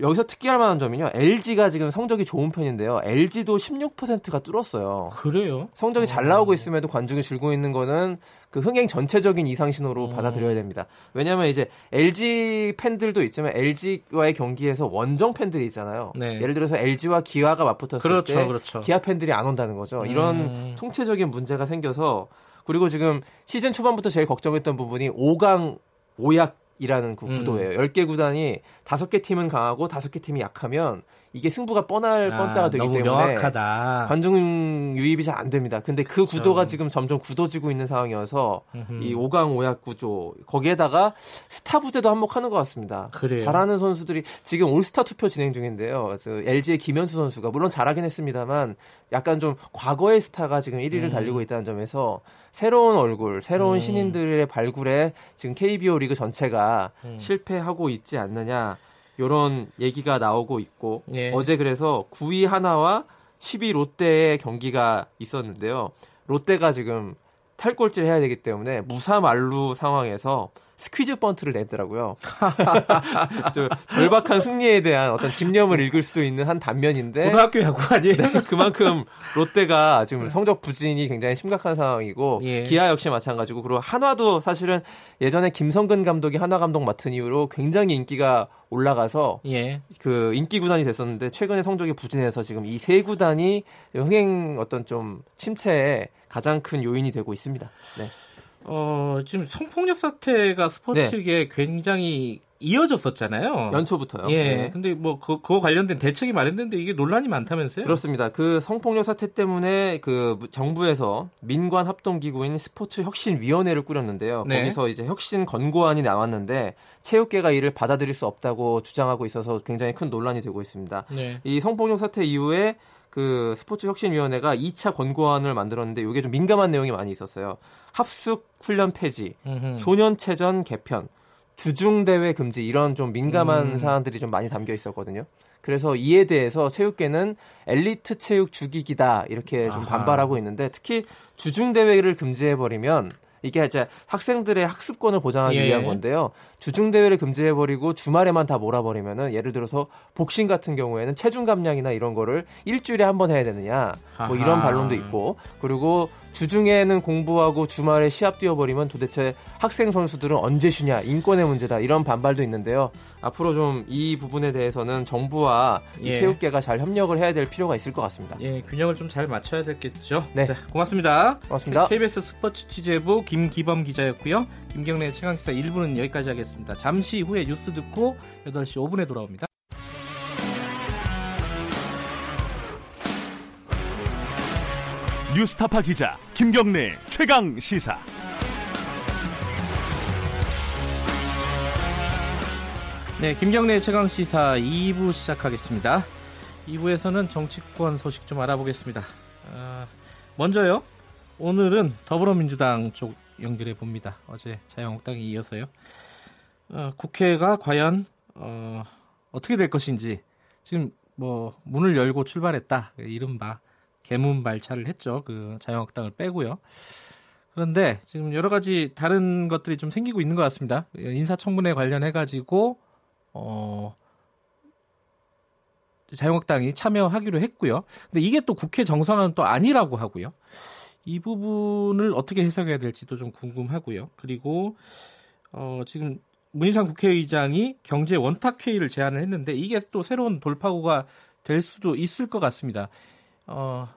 여기서 특이할 만한 점은요. LG가 지금 성적이 좋은 편인데요. LG도 16%가 뚫었어요. 그래요? 성적이 잘 나오고 있음에도 관중이 줄고 있는 거는 그 흥행 전체적인 이상 신호로 음. 받아들여야 됩니다. 왜냐하면 이제 LG 팬들도 있지만 LG와의 경기에서 원정 팬들이 있잖아요. 네. 예를 들어서 LG와 기아가 맞붙었을 그렇죠, 때 그렇죠. 기아 팬들이 안 온다는 거죠. 이런 음. 총체적인 문제가 생겨서 그리고 지금 시즌 초반부터 제일 걱정했던 부분이 5강 오약 이라는 그 음. 구도예요. 음. 10개 구단이 5개 팀은 강하고 5개 팀이 약하면 이게 승부가 뻔할 아, 뻔짜가 되기 때문에 명확하다. 관중 유입이 잘 안 됩니다. 근데 그 그렇죠. 구도가 지금 점점 굳어지고 있는 상황이어서 음흠. 이 5강 5약 구조 거기에다가 스타 부재도 한몫하는 것 같습니다. 그래요. 잘하는 선수들이 지금 올스타 투표 진행 중인데요. LG의 김현수 선수가 물론 잘하긴 했습니다만 약간 좀 과거의 스타가 지금 1위를 음. 달리고 있다는 점에서 새로운 얼굴, 새로운 음. 신인들의 발굴에 지금 KBO 리그 전체가 음. 실패하고 있지 않느냐. 이런 얘기가 나오고 있고 예. 어제 그래서 9위 하나와 10위 롯데의 경기가 있었는데요. 롯데가 지금 탈골질 해야 되기 때문에 무사말루 상황에서 스퀴즈 번트를 냈더라고요. 절박한 승리에 대한 어떤 집념을 읽을 수도 있는 한 단면인데 고등학교 야구 아니에요? 네, 그만큼 롯데가 지금 성적 부진이 굉장히 심각한 상황이고 예. 기아 역시 마찬가지고 그리고 한화도 사실은 예전에 김성근 감독이 한화 감독 맡은 이후로 굉장히 인기가 올라가서 예. 그 인기 구단이 됐었는데 최근에 성적이 부진해서 지금 이 세 구단이 흥행 어떤 좀 침체에 가장 큰 요인이 되고 있습니다. 네. 어, 지금 성폭력 사태가 스포츠계 네. 굉장히 이어졌었잖아요. 연초부터요. 예. 네. 근데 뭐 그, 그거 관련된 대책이 마련됐는데 이게 논란이 많다면서요? 그렇습니다. 그 성폭력 사태 때문에 그 정부에서 민관 합동 기구인 스포츠 혁신 위원회를 꾸렸는데요. 네. 거기서 이제 혁신 권고안이 나왔는데 체육계가 이를 받아들일 수 없다고 주장하고 있어서 굉장히 큰 논란이 되고 있습니다. 네. 이 성폭력 사태 이후에 그 스포츠 혁신위원회가 2차 권고안을 만들었는데 이게 좀 민감한 내용이 많이 있었어요. 합숙 훈련 폐지, 소년체전 개편, 주중 대회 금지 이런 좀 민감한 음. 사안들이 좀 많이 담겨 있었거든요. 그래서 이에 대해서 체육계는 엘리트 체육 주기기다 이렇게 좀 반발하고 있는데 특히 주중 대회를 금지해 버리면 이게 이제 학생들의 학습권을 보장하기 예. 위한 건데요. 주중 대회를 금지해 버리고 주말에만 다 몰아버리면은 예를 들어서 복싱 같은 경우에는 체중 감량이나 이런 거를 일주일에 한 번 해야 되느냐 뭐 이런 반론도 있고 그리고 주중에는 공부하고 주말에 시합 뛰어버리면 도대체 학생 선수들은 언제 쉬냐 인권의 문제다 이런 반발도 있는데요. 앞으로 좀 이 부분에 대해서는 정부와 예. 체육계가 잘 협력을 해야 될 필요가 있을 것 같습니다. 예, 균형을 좀 잘 맞춰야 되겠죠. 네, 자, 고맙습니다. 고맙습니다. KBS 스포츠 취재부 김기범 기자였고요. 김경래 최강시사 1부는 여기까지 하겠습니다. 잠시 후에 뉴스 듣고 8시 5분에 돌아옵니다. 뉴스타파 기자 김경래 최강 시사. 네, 김경래 최강 시사 2부 시작하겠습니다. 2부에서는 정치권 소식 좀 알아보겠습니다. 아, 먼저요. 오늘은 더불어민주당 쪽 연결해 봅니다. 어제 자유한국당에 이어서요. 어, 국회가 과연 어, 어떻게 될 것인지 지금 뭐 문을 열고 출발했다. 이른바 개문 발차를 했죠. 그 자유한국당을 빼고요. 그런데 지금 여러 가지 다른 것들이 좀 생기고 있는 것 같습니다. 인사청문회 관련해 가지고 어 자유한국당이 참여하기로 했고요. 근데 이게 또 국회 정상은 또 아니라고 하고요. 이 부분을 어떻게 해석해야 될지도 좀 궁금하고요. 그리고 어 지금 문희상 국회의장이 경제 원탁 회의를 제안을 했는데 이게 또 새로운 돌파구가 될 수도 있을 것 같습니다. 어,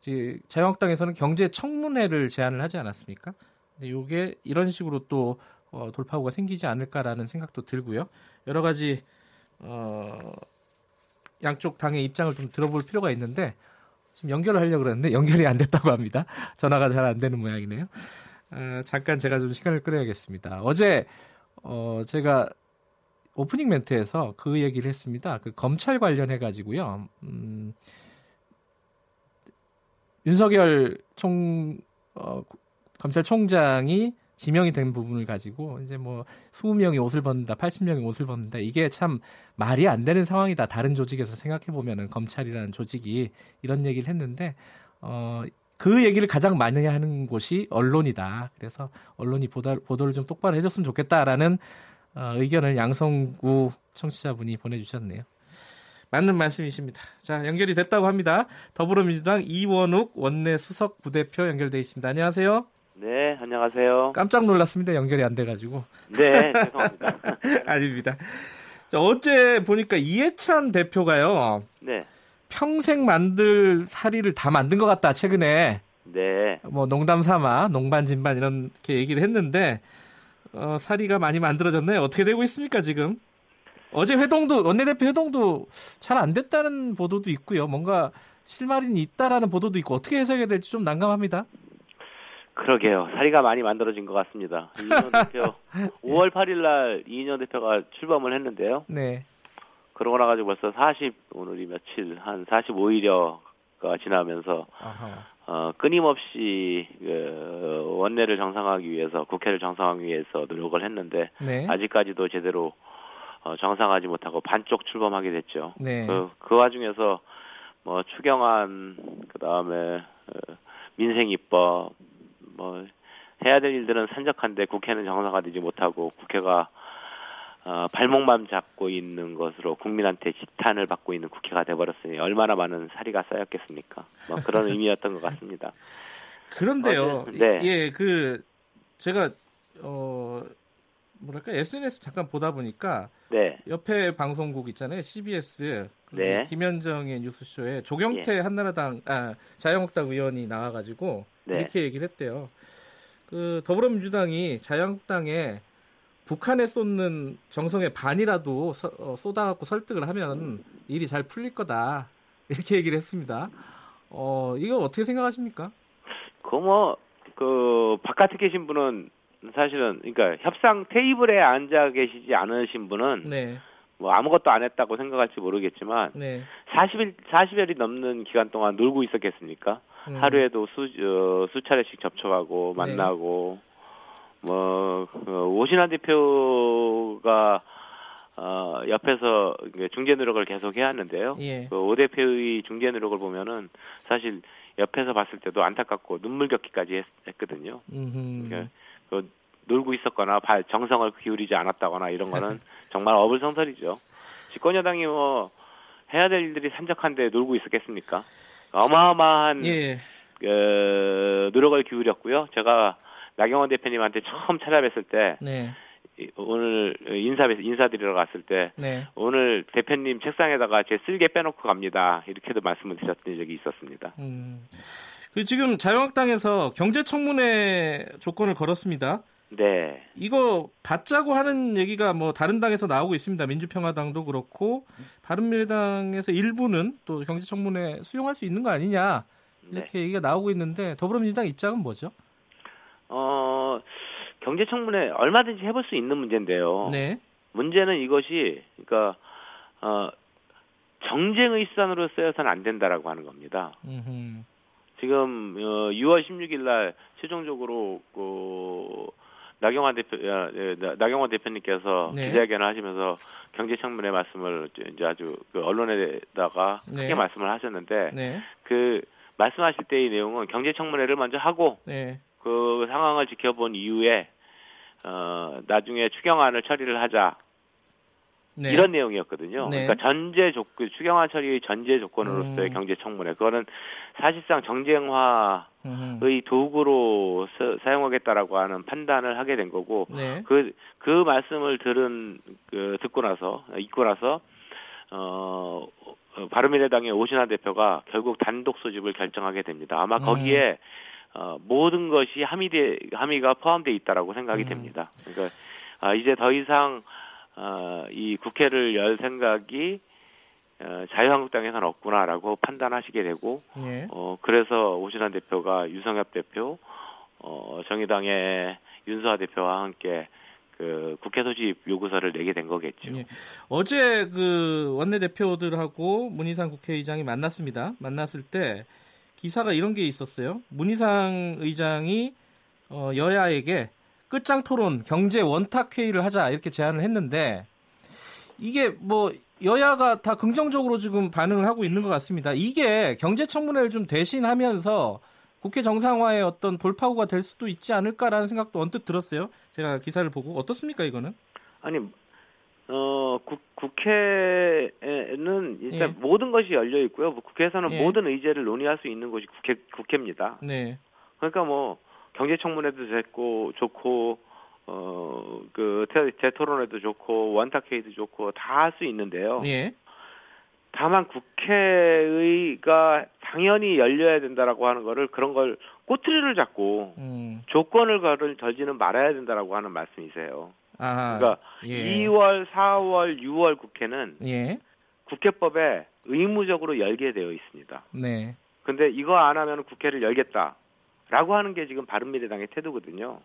이제 자유한국당에서는 경제 청문회를 제안을 하지 않았습니까? 근데 이게 이런 식으로 또 어, 돌파구가 생기지 않을까라는 생각도 들고요. 여러 가지 어, 양쪽 당의 입장을 좀 들어볼 필요가 있는데 지금 연결을 하려고 그랬는데 연결이 안 됐다고 합니다. 전화가 잘 안 되는 모양이네요. 어, 잠깐 제가 좀 시간을 끌어야겠습니다. 어제 어, 제가 오프닝 멘트에서 그 얘기를 했습니다. 그 검찰 관련해 가지고요. 음, 윤석열 총 어, 검찰총장이 지명이 된 부분을 가지고 이제 뭐 20명이 옷을 벗는다, 80명이 옷을 벗는다. 이게 참 말이 안 되는 상황이다. 다른 조직에서 생각해 보면은 검찰이라는 조직이 이런 얘기를 했는데 어, 그 얘기를 가장 많이 하는 곳이 언론이다. 그래서 언론이 보다, 보도를 좀 똑바로 해줬으면 좋겠다라는 어, 의견을 양성구 청취자분이 보내주셨네요. 맞는 말씀이십니다. 자, 연결이 됐다고 합니다. 더불어민주당 이원욱 원내 수석 부대표 연결돼 있습니다. 안녕하세요. 네, 안녕하세요. 깜짝 놀랐습니다. 연결이 안 돼가지고. 네, 죄송합니다. 아닙니다. 자, 어제 보니까 이해찬 대표가요. 네. 평생 만들 사리를 다 만든 것 같다, 최근에. 네. 뭐, 농담 삼아, 농반, 진반, 이렇게 얘기를 했는데, 어, 사리가 많이 만들어졌나요? 어떻게 되고 있습니까, 지금? 어제 회동도, 원내대표 회동도 잘 안 됐다는 보도도 있고요. 뭔가 실마리는 있다라는 보도도 있고, 어떻게 해석해야 될지 좀 난감합니다. 그러게요. 사리가 많이 만들어진 것 같습니다. 이인영 대표 5월 8일 날 이인영 대표가 출범을 했는데요. 네. 그러고 나가지고 벌써 40 오늘이 며칠 한 45일여가 지나면서 어, 끊임없이 그 원내를 정상화하기 위해서 국회를 정상화하기 위해서 노력을 했는데 네. 아직까지도 제대로 어, 정상하지 못하고 반쪽 출범하게 됐죠. 네. 그, 그 와중에서 뭐 추경안 그다음에 어, 민생 입법 뭐 해야 될 일들은 산적한데 국회는 정상화 되지 못하고 국회가 어, 발목만 잡고 있는 것으로 국민한테 지탄을 받고 있는 국회가 돼버렸으니 얼마나 많은 사리가 쌓였겠습니까? 뭐 그런 의미였던 것 같습니다. 그런데요, 어, 네. 예, 그 제가 어 뭐랄까 SNS 잠깐 보다 보니까 네. 옆에 방송국 있잖아요, CBS 네. 김현정의 뉴스쇼에 조경태 예. 한나라당 아 자유한국당 의원이 나와가지고 네. 이렇게 얘기를 했대요. 그 더불어민주당이 자유한국당에 북한에 쏟는 정성의 반이라도 서, 어, 쏟아갖고 설득을 하면 일이 잘 풀릴 거다 이렇게 얘기를 했습니다. 어 이거 어떻게 생각하십니까? 그뭐그 바깥에 계신 분은 사실은 그러니까 협상 테이블에 앉아 계시지 않으신 분은 네. 뭐 아무것도 안 했다고 생각할지 모르겠지만 네. 40일 40일이 넘는 기간 동안 놀고 있었겠습니까? 음. 하루에도 수, 어, 수차례씩 접촉하고 네. 만나고 네. 뭐 그, 오신환 대표가 어, 옆에서 중재 노력을 계속 해왔는데요. 예. 그오 대표의 중재 노력을 보면은 사실 옆에서 봤을 때도 안타깝고 눈물 겪기까지 했, 거든요 그러니까 그 놀고 있었거나 정성을 기울이지 않았다거나 이런 거는 정말 어불성설이죠. 집권 여당이 뭐 해야 될 일들이 산적한데 놀고 있었겠습니까? 어마어마한 예. 그, 노력을 기울였고요. 제가 나경원 대표님한테 처음 찾아뵀을 때 네. 오늘 인사 인사드리러 갔을 때 네. 오늘 대표님 책상에다가 제 쓸개 빼놓고 갑니다 이렇게도 말씀을 드렸던 적이 있었습니다. 음. 그 지금 자유한국당에서 경제청문회 조건을 걸었습니다. 네. 이거 받자고 하는 얘기가 뭐 다른 당에서 나오고 있습니다. 민주평화당도 그렇고 바른미래당에서 일부는 또 경제청문회 수용할 수 있는 거 아니냐 이렇게 네. 얘기가 나오고 있는데 더불어민주당 입장은 뭐죠? 어 경제청문회 얼마든지 해볼 수 있는 문제인데요. 네. 문제는 이것이 그러니까 어 정쟁의 수단으로 쓰여서는 안 된다라고 하는 겁니다. 음흠. 지금 어, 6월 16일 날 최종적으로 그 나경원 대표 예, 나경원 대표님께서 네. 기자회견을 하시면서 경제 청문회 말씀을 이제 아주 그 언론에다가 크게 네. 말씀을 하셨는데 네. 그 말씀하실 때의 내용은 경제 청문회를 먼저 하고 네. 그 상황을 지켜본 이후에 어 나중에 추경안을 처리를 하자 네. 이런 내용이었거든요. 네. 그러니까 전제 조건 그 추경안 처리의 전제 조건으로서의 음. 경제 청문회 그거는 사실상 정쟁화의 음. 도구로 사, 용하겠다라고 하는 판단을 하게 된 거고 그그 네. 그, 그 말씀을 들은 그 듣고 나서 읽고 나서 어 바른미래당의 오신환 대표가 결국 단독 소집을 결정하게 됩니다. 아마 음. 거기에 어, 모든 것이 함의돼 함의가 포함되어 있다라고 생각이 음. 됩니다. 그러니까 아, 이제 더 이상 어, 이 국회를 열 생각이 어, 자유한국당에서는 없구나라고 판단하시게 되고 예. 어, 그래서 오신환 대표가 유성엽 대표, 어, 정의당의 윤수아 대표와 함께 그 국회 소집 요구서를 내게 된 거겠죠. 예. 어제 그 원내대표들하고 문희상 국회의장이 만났습니다. 만났을 때 기사가 이런 게 있었어요. 문희상 의장이 어, 여야에게 끝장 토론 경제 원탁 회의를 하자 이렇게 제안을 했는데 이게 뭐 여야가 다 긍정적으로 지금 반응을 하고 있는 것 같습니다. 이게 경제청문회를 좀 대신하면서 국회 정상화의 어떤 돌파구가 될 수도 있지 않을까라는 생각도 언뜻 들었어요. 제가 기사를 보고 어떻습니까 이거는? 아니 어, 국, 국회에는 일단 예. 모든 것이 열려 있고요. 뭐 국회에서는 예. 모든 의제를 논의할 수 있는 곳이 국회, 국회입니다. 네. 그러니까 뭐 경제청문회도 됐고 좋고 어, 그 재토론회도 좋고 원탁회의도 좋고 다 할 수 있는데요. 예. 다만 국회의가 당연히 열려야 된다라고 하는 거를 그런 걸 꼬투리를 잡고 음. 조건을 걸지는 말아야 된다라고 하는 말씀이세요. 아, 그러니까 예. 2월, 4월, 6월 국회는 예. 국회법에 의무적으로 열게 되어 있습니다. 네. 근데 이거 안 하면 국회를 열겠다 라고 하는 게 지금 바른미래당의 태도거든요.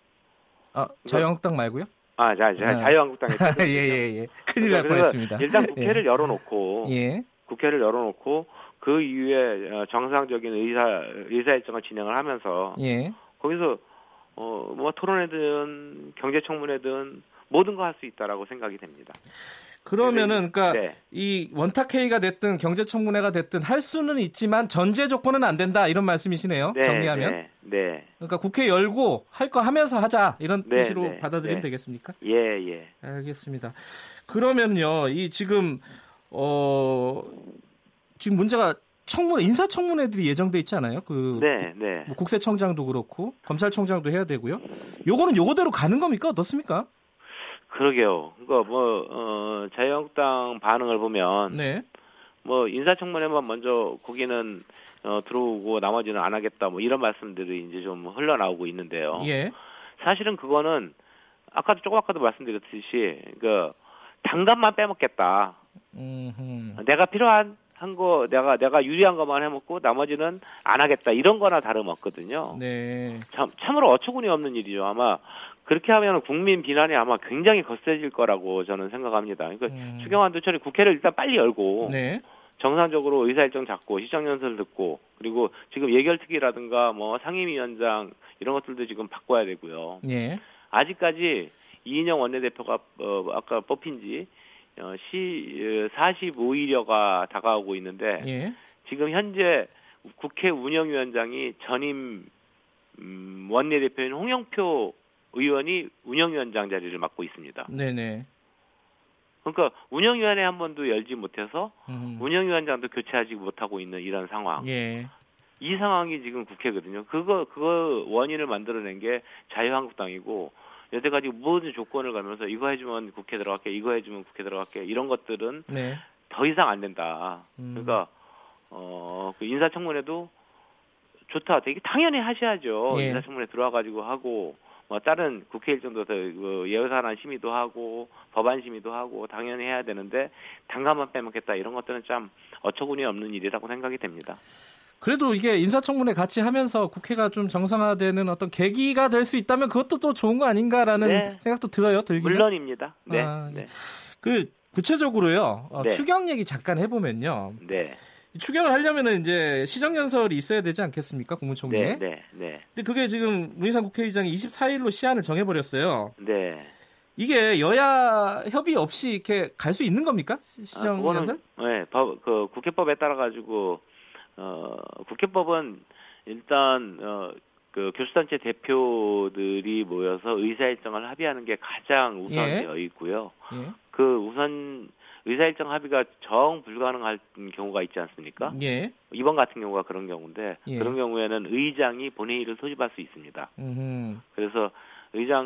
아, 자유한국당 말고요? 아, 자, 자 아. 자유한국당의 태도. 예, 예, 예. 큰일 날 뻔했습니다. 일단 국회를 예. 열어놓고, 예. 국회를 열어놓고 그 이후에 어, 정상적인 의사 의사일정을 진행을 하면서 예. 거기서 어 뭐 토론회든 경제청문회든 모든 거 할 수 있다라고 생각이 됩니다. 그러면은 그러니까 네. 이 원탁 회의가 됐든 경제청문회가 됐든 할 수는 있지만 전제 조건은 안 된다 이런 말씀이시네요. 네, 정리하면. 네, 네. 그러니까 국회 열고 할 거 하면서 하자 이런 네, 뜻으로 네, 받아들이면 네. 되겠습니까? 예, 예. 알겠습니다. 그러면요, 이 지금 어 지금 문제가 청문 인사 청문회들이 예정돼 있지 않아요? 그 네, 네. 뭐 국세청장도 그렇고 검찰총장도 해야 되고요. 요거는 요거대로 가는 겁니까? 어떻습니까? 그러게요. 그러니까 뭐 어, 자유한국당 반응을 보면 네. 뭐 인사청문회만 먼저 거기는 어, 들어오고 나머지는 안 하겠다 뭐 이런 말씀들이 이제 좀 흘러나오고 있는데요. 예. 사실은 그거는 아까도 조금 아까도 말씀드렸듯이 그 당감만 빼먹겠다. 음흠. 내가 필요한 한 거 내가 내가 유리한 것만 해먹고 나머지는 안 하겠다 이런 거나 다름없거든요. 네. 참 참으로 어처구니 없는 일이죠. 아마 그렇게 하면 국민 비난이 아마 굉장히 거세질 거라고 저는 생각합니다. 그러니까 음. 추경안 도처리 국회를 일단 빨리 열고 네. 정상적으로 의사일정 잡고 시정연설 듣고 그리고 지금 예결특위라든가 뭐 상임위원장 이런 것들도 지금 바꿔야 되고요. 네. 아직까지 이인영 원내대표가 어, 아까 뽑힌 지 어, 시 45일여가 어, 다가오고 있는데 예. 지금 현재 국회 운영위원장이 전임 음, 원내대표인 홍영표 의원이 운영위원장 자리를 맡고 있습니다. 네네. 그러니까 운영위원회 한 번도 열지 못해서 음. 운영위원장도 교체하지 못하고 있는 이런 상황. 예. 이 상황이 지금 국회거든요. 그거 그거 원인을 만들어낸 게 자유한국당이고 여태까지 모든 조건을 가면서 이거 해주면 국회 들어갈게, 이거 해주면 국회 들어갈게 이런 것들은 네. 더 이상 안 된다. 음. 그러니까 어, 그 인사청문회도 좋다. 되게 당연히 하셔야죠. 예. 인사청문회 들어와가지고 하고 뭐 다른 국회 일 정도 그 예산안 심의도 하고 법안 심의도 하고 당연히 해야 되는데 당가만 빼먹겠다 이런 것들은 참 어처구니 없는 일이라고 생각이 됩니다. 그래도 이게 인사청문회 같이 하면서 국회가 좀 정상화되는 어떤 계기가 될 수 있다면 그것도 또 좋은 거 아닌가라는 네. 생각도 들어요. 들기는. 물론입니다. 네. 아, 네. 그 구체적으로요. 어, 네. 추경 얘기 잠깐 해보면요. 네. 추경을 하려면은 이제 시정연설이 있어야 되지 않겠습니까? 국무총리에. 네, 네, 네. 근데 그게 지금 문희상 국회의장이 24일로 시한을 정해버렸어요. 네. 이게 여야 협의 없이 이렇게 갈 수 있는 겁니까? 시정연설? 아, 네, 법, 그 국회법에 따라 가지고 어, 국회법은 일단 어, 그 교수단체 대표들이 모여서 의사일정을 합의하는 게 가장 우선되어 예. 있고요. 예. 그 우선 의사일정 합의가 정 불가능할 경우가 있지 않습니까? 예. 이번 같은 경우가 그런 경우인데 예. 그런 경우에는 의장이 본회의를 소집할 수 있습니다. 음흠. 그래서 의장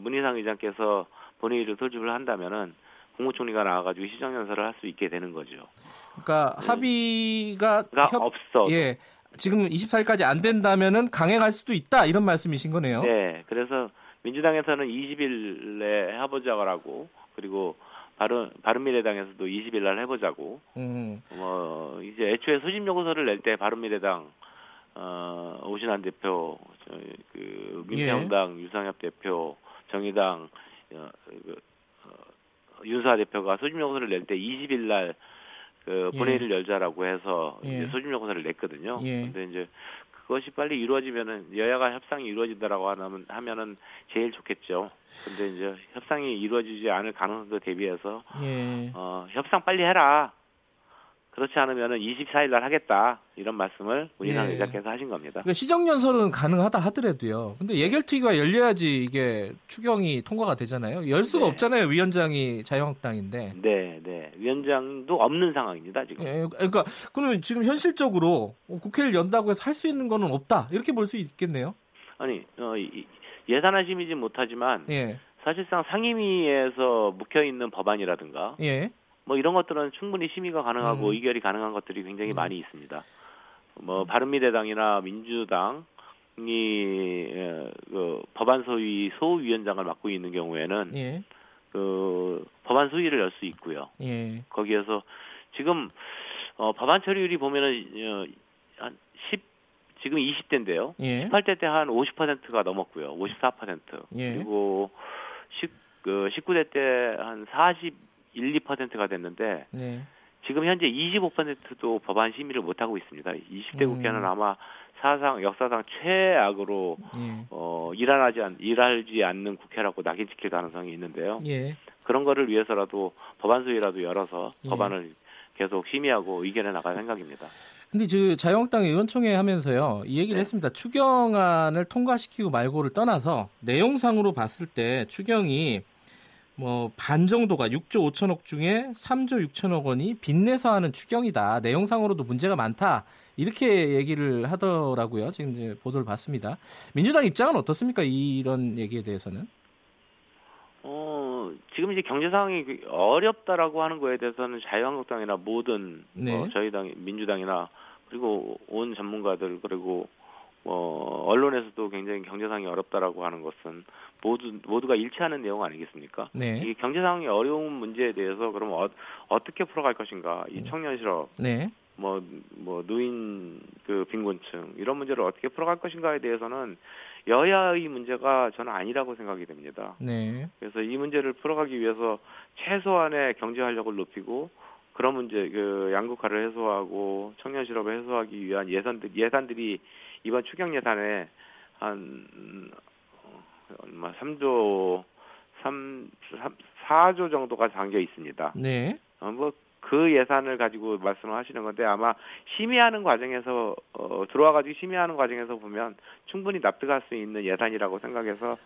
문희상 의장께서 본회의를 소집을 한다면은 국무총리가 나와가지고 시정연설을 할 수 있게 되는 거죠. 그러니까 네. 합의가 협... 없어. 예. 지금 24일까지 안 된다면은 강행할 수도 있다 이런 말씀이신 거네요. 네. 그래서 민주당에서는 20일 내에 해보자고 그리고 바른 바른미래당에서도 20일 날 해보자고. 음. 뭐 이제 애초에 소집 요구서를 낼 때 바른미래당 어, 오신환 대표, 그 민평당 예. 유상엽 대표, 정의당 어, 그, 어, 윤사 대표가 소집 요구서를 낼 때 20일 날그 예. 본회의를 예. 열자라고 해서 예. 이제 소집 요구서를 냈거든요. 예. 근데 이제 그것이 빨리 이루어지면은 여야가 협상이 이루어진다라고 하면 하면은 제일 좋겠죠. 근데 이제 협상이 이루어지지 않을 가능성도 대비해서 예. 어, 협상 빨리 해라. 그렇지 않으면은 24일 날 하겠다 이런 말씀을 문희상 예. 의장께서 하신 겁니다. 그러니까 시정 연설은 가능하다 하더라도요. 근데 예결특위가 열려야지 이게 추경이 통과가 되잖아요. 열 수가 네. 없잖아요. 위원장이 자유한국당인데. 네, 네. 위원장도 없는 상황입니다 지금. 예, 그러니까 그러면 지금 현실적으로 국회를 연다고 해서 할 수 있는 거는 없다 이렇게 볼 수 있겠네요. 아니 어, 예산안 심의지 못하지만 예. 사실상 상임위에서 묵혀 있는 법안이라든가. 예. 뭐 이런 것들은 충분히 심의가 가능하고 음. 의결이 가능한 것들이 굉장히 음. 많이 있습니다. 뭐 바른미래당이나 민주당이 예, 그 법안 소위 소위원장을 맡고 있는 경우에는 예. 그 법안 소위를 열 수 있고요. 예. 거기에서 지금 어, 법안 처리율이 보면은 어, 한 10, 지금 20대인데요. 예. 18대 때 한 50%가 넘었고요. 54%. 예. 그리고 10, 그 19대 때 한 40, 1, 2%가 됐는데 네. 지금 현재 25%도 법안 심의를 못 하고 있습니다. 20대 음. 국회는 아마 사상 역사상 최악으로 예. 어 일하지 않 일하지 않는 국회라고 낙인 찍힐 가능성이 있는데요. 예. 그런 거를 위해서라도 법안 소위라도 열어서 예. 법안을 계속 심의하고 의견에 나갈 생각입니다. 근데 그 자유한국당 의원총회 하면서요 이 얘기를 네. 했습니다. 추경안을 통과시키고 말고를 떠나서 내용상으로 봤을 때 추경이 뭐 반 정도가 6조 5천억 중에 3조 6천억 원이 빚내서 하는 추경이다. 내용상으로도 문제가 많다. 이렇게 얘기를 하더라고요. 지금 이제 보도를 봤습니다. 민주당 입장은 어떻습니까? 이런 얘기에 대해서는? 어, 지금 이제 경제 상황이 어렵다라고 하는 거에 대해서는 자유한국당이나 모든 네. 어, 저희 당 민주당이나 그리고 온 전문가들 그리고 어, 언론에서도 굉장히 경제 상황이 어렵다라고 하는 것은 모두 모두가 일치하는 내용 아니겠습니까? 네. 이 경제 상황이 어려운 문제에 대해서 그럼 어, 어떻게 풀어갈 것인가? 이 네. 청년 실업, 네. 뭐, 뭐, 노인, 그, 빈곤층, 이런 문제를 어떻게 풀어갈 것인가에 대해서는 여야의 문제가 저는 아니라고 생각이 됩니다. 네. 그래서 이 문제를 풀어가기 위해서 최소한의 경제 활력을 높이고 그런 문제, 그, 양극화를 해소하고 청년 실업을 해소하기 위한 예산들, 예산들이 이번 추경 예산에 한 얼마 3조 3, 3 4조 정도가 담겨 있습니다. 네. 어, 뭐그 예산을 가지고 말씀을 하시는 건데 아마 심의하는 과정에서 어, 들어와 가지고 심의하는 과정에서 보면 충분히 납득할 수 있는 예산이라고 생각해서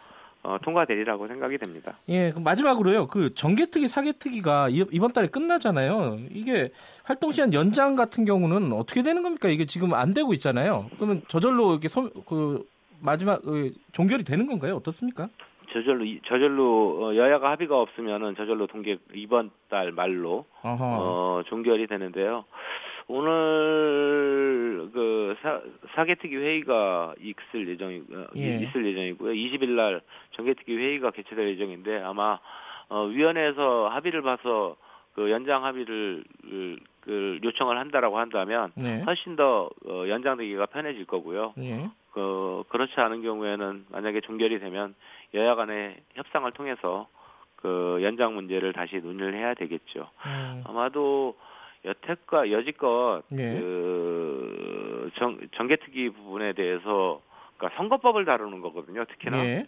어, 통과되리라고 생각이 됩니다. 예, 그럼 마지막으로요. 그 정개특위 사개특위가 이번 달에 끝나잖아요. 이게 활동 시간 연장 같은 경우는 어떻게 되는 겁니까? 이게 지금 안 되고 있잖아요. 그러면 저절로 이렇게 소, 그 마지막 그 종결이 되는 건가요? 어떻습니까? 저절로 저절로 어, 여야가 합의가 없으면은 저절로 동계 이번 달 말로 어허. 어 종결이 되는데요. 오늘 그 사, 사개특위 회의가 있을 예정이 어, 예. 있을 예정이고요. 20일 날 정개특위 회의가 개최될 예정인데 아마 어, 위원회에서 합의를 봐서 그 연장 합의를 그, 그 요청을 한다라고 한다면 네. 훨씬 더 어, 연장되기가 편해질 거고요. 네. 그 그렇지 않은 경우에는 만약에 종결이 되면 여야 간의 협상을 통해서 그 연장 문제를 다시 논의를 해야 되겠죠. 음. 아마도 여태껏 여지껏 네. 그 정, 정개특위 부분에 대해서 그러니까 선거법을 다루는 거거든요. 특히나 네.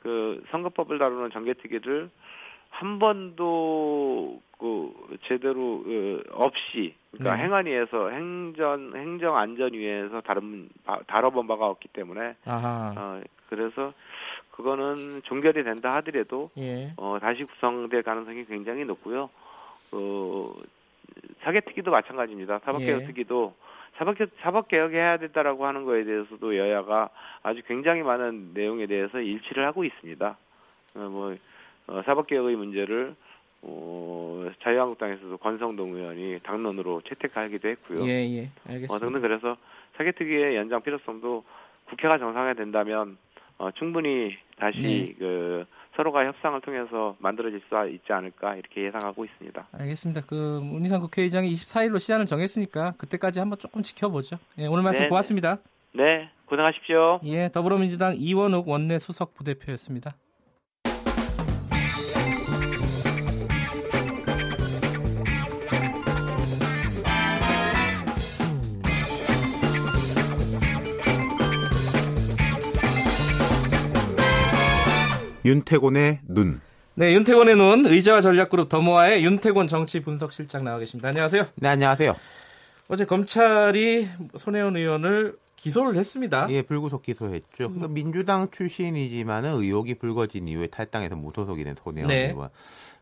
그 선거법을 다루는 정개특위를 한 번도 그 제대로 그 없이 그러니까 네. 행안위에서 행전 행정안전위에서 다른 다뤄본 바가 없기 때문에 아하. 어 그래서 그거는 종결이 된다 하더라도 예. 어 다시 구성될 가능성이 굉장히 높고요. 어 사개특위도 마찬가지입니다. 사법개혁특위도 예. 사법개혁, 사법개혁 해야 된다라고 하는 거에 대해서도 여야가 아주 굉장히 많은 내용에 대해서 일치를 하고 있습니다. 어, 뭐 어, 사법개혁의 문제를 어, 자유한국당에서도 권성동 의원이 당론으로 채택하기도 했고요. 예, 예. 알겠습니다. 어, 등등 그래서 사개특위의 연장 필요성도 국회가 정상화 된다면 어, 충분히 다시 네. 그 서로가 협상을 통해서 만들어질 수 있지 않을까 이렇게 예상하고 있습니다. 알겠습니다. 그 문희상 국회의장이 24일로 시한을 정했으니까 그때까지 한번 조금 지켜보죠. 예, 오늘 말씀 네, 네. 고맙습니다. 네, 고생하십시오. 예, 더불어민주당 이원욱 원내 수석 부대표였습니다. 윤태곤의 눈. 네, 윤태곤의 눈 의자와 전략그룹 더모아의 윤태곤 정치 분석 실장 나와 계십니다. 안녕하세요. 네, 안녕하세요. 어제 검찰이 손혜원 의원을 기소를 했습니다. 예, 불구속 기소했죠. 그러니까 민주당 출신이지만은 의혹이 불거진 이후에 탈당해서 무소속이 된 손혜원 네. 의원.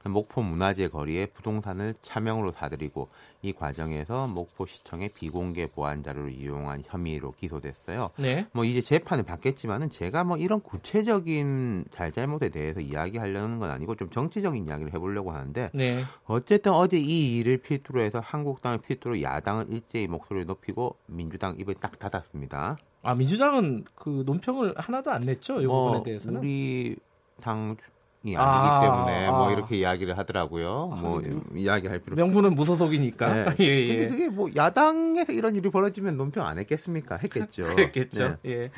목포 문화재 거리에 부동산을 차명으로 사들이고 이 과정에서 목포시청의 비공개 보안 자료를 이용한 혐의로 기소됐어요. 네. 뭐 이제 재판을 받겠지만은 제가 뭐 이런 구체적인 잘잘못에 대해서 이야기하려는 건 아니고 좀 정치적인 이야기를 해보려고 하는데 네. 어쨌든 어제 이 일을 필두로 해서 한국당을 필두로 야당은 일제히 목소리를 높이고 민주당 입을 딱 닫았습니다. 아 민주당은 그 논평을 하나도 안 냈죠 이 뭐, 부분에 대해서는 우리 당 이 아니기 아, 때문에 아, 뭐 이렇게 이야기를 하더라고요. 아, 뭐 이야기할 필요 명분은 무소속이니까. 네. 예, 예. 근데 그게 뭐 야당에서 이런 일이 벌어지면 논평 안 했겠습니까? 했겠죠. 했겠죠. 네.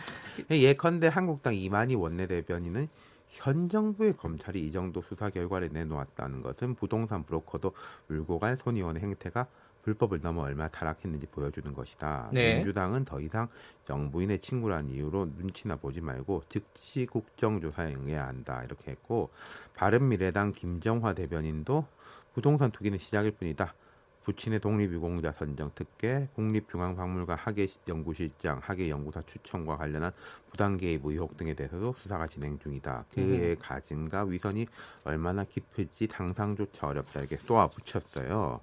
예. 예컨대 한국당 이만희 원내대변인은 현 정부의 검찰이 이 정도 수사 결과를 내놓았다는 것은 부동산 브로커도 울고 갈 손의원의 행태가 불법을 넘어 얼마나 타락했는지 보여주는 것이다. 네. 민주당은 더 이상 정부인의 친구란 이유로 눈치나 보지 말고 즉시 국정조사에 응해야 한다. 이렇게 했고 바른미래당 김정화 대변인도 부동산 투기는 시작일 뿐이다. 부친의 독립유공자 선정 특혜, 국립중앙박물관 학예연구실장, 학예연구사 추천과 관련한 부당 개입 의혹 등에 대해서도 수사가 진행 중이다. 그의 음. 가진과 위선이 얼마나 깊을지 상상조차 어렵다 이렇게 쏘아붙였어요.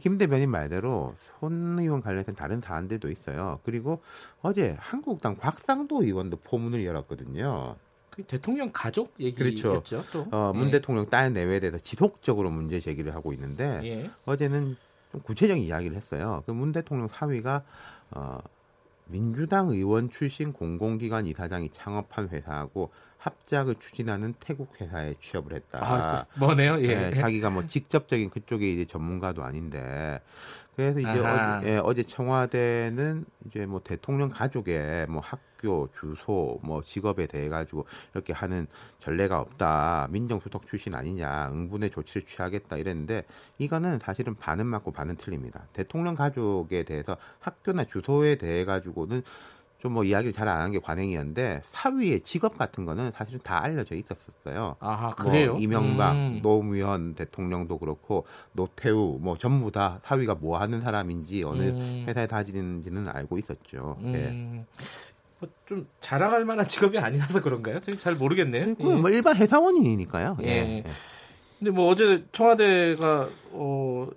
김 대변인 말대로 손 의원 관련된 다른 사안들도 있어요. 그리고 어제 한국당 곽상도 의원도 포문을 열었거든요. 그 대통령 가족 얘기겠죠. 그렇죠. 또. 어, 문 네. 대통령 딸 내외에 대해서 지속적으로 문제 제기를 하고 있는데 예. 어제는 좀 구체적인 이야기를 했어요. 그 문 대통령 사위가 어, 민주당 의원 출신 공공기관 이사장이 창업한 회사하고 합작을 추진하는 태국 회사에 취업을 했다. 아, 그 뭐네요? 예. 네, 자기가 뭐 직접적인 그쪽에 이제 전문가도 아닌데 그래서 이제 어제, 예, 어제 청와대는 이제 뭐 대통령 가족의 뭐 학 교, 주소, 뭐 직업에 대해 가지고 이렇게 하는 전례가 없다. 민정수석 출신 아니냐. 응분의 조치를 취하겠다 이랬는데 이거는 사실은 반은 맞고 반은 틀립니다. 대통령 가족에 대해서 학교나 주소에 대해 가지고는 좀뭐 이야기를 잘 안 한 게 관행이었는데 사위의 직업 같은 거는 사실은 다 알려져 있었었어요. 아 그래요? 뭐 이명박, 음. 노무현 대통령도 그렇고 노태우 뭐 전부 다 사위가 뭐 하는 사람인지 어느 음. 회사에 다니는지는 알고 있었죠. 음. 네. 좀 자랑할 만한 직업이 아니라서 그런가요? 지금 잘 모르겠네요. 예. 뭐 일반 회사원이니까요. 예. 예. 근데 뭐 어제 청와대가 어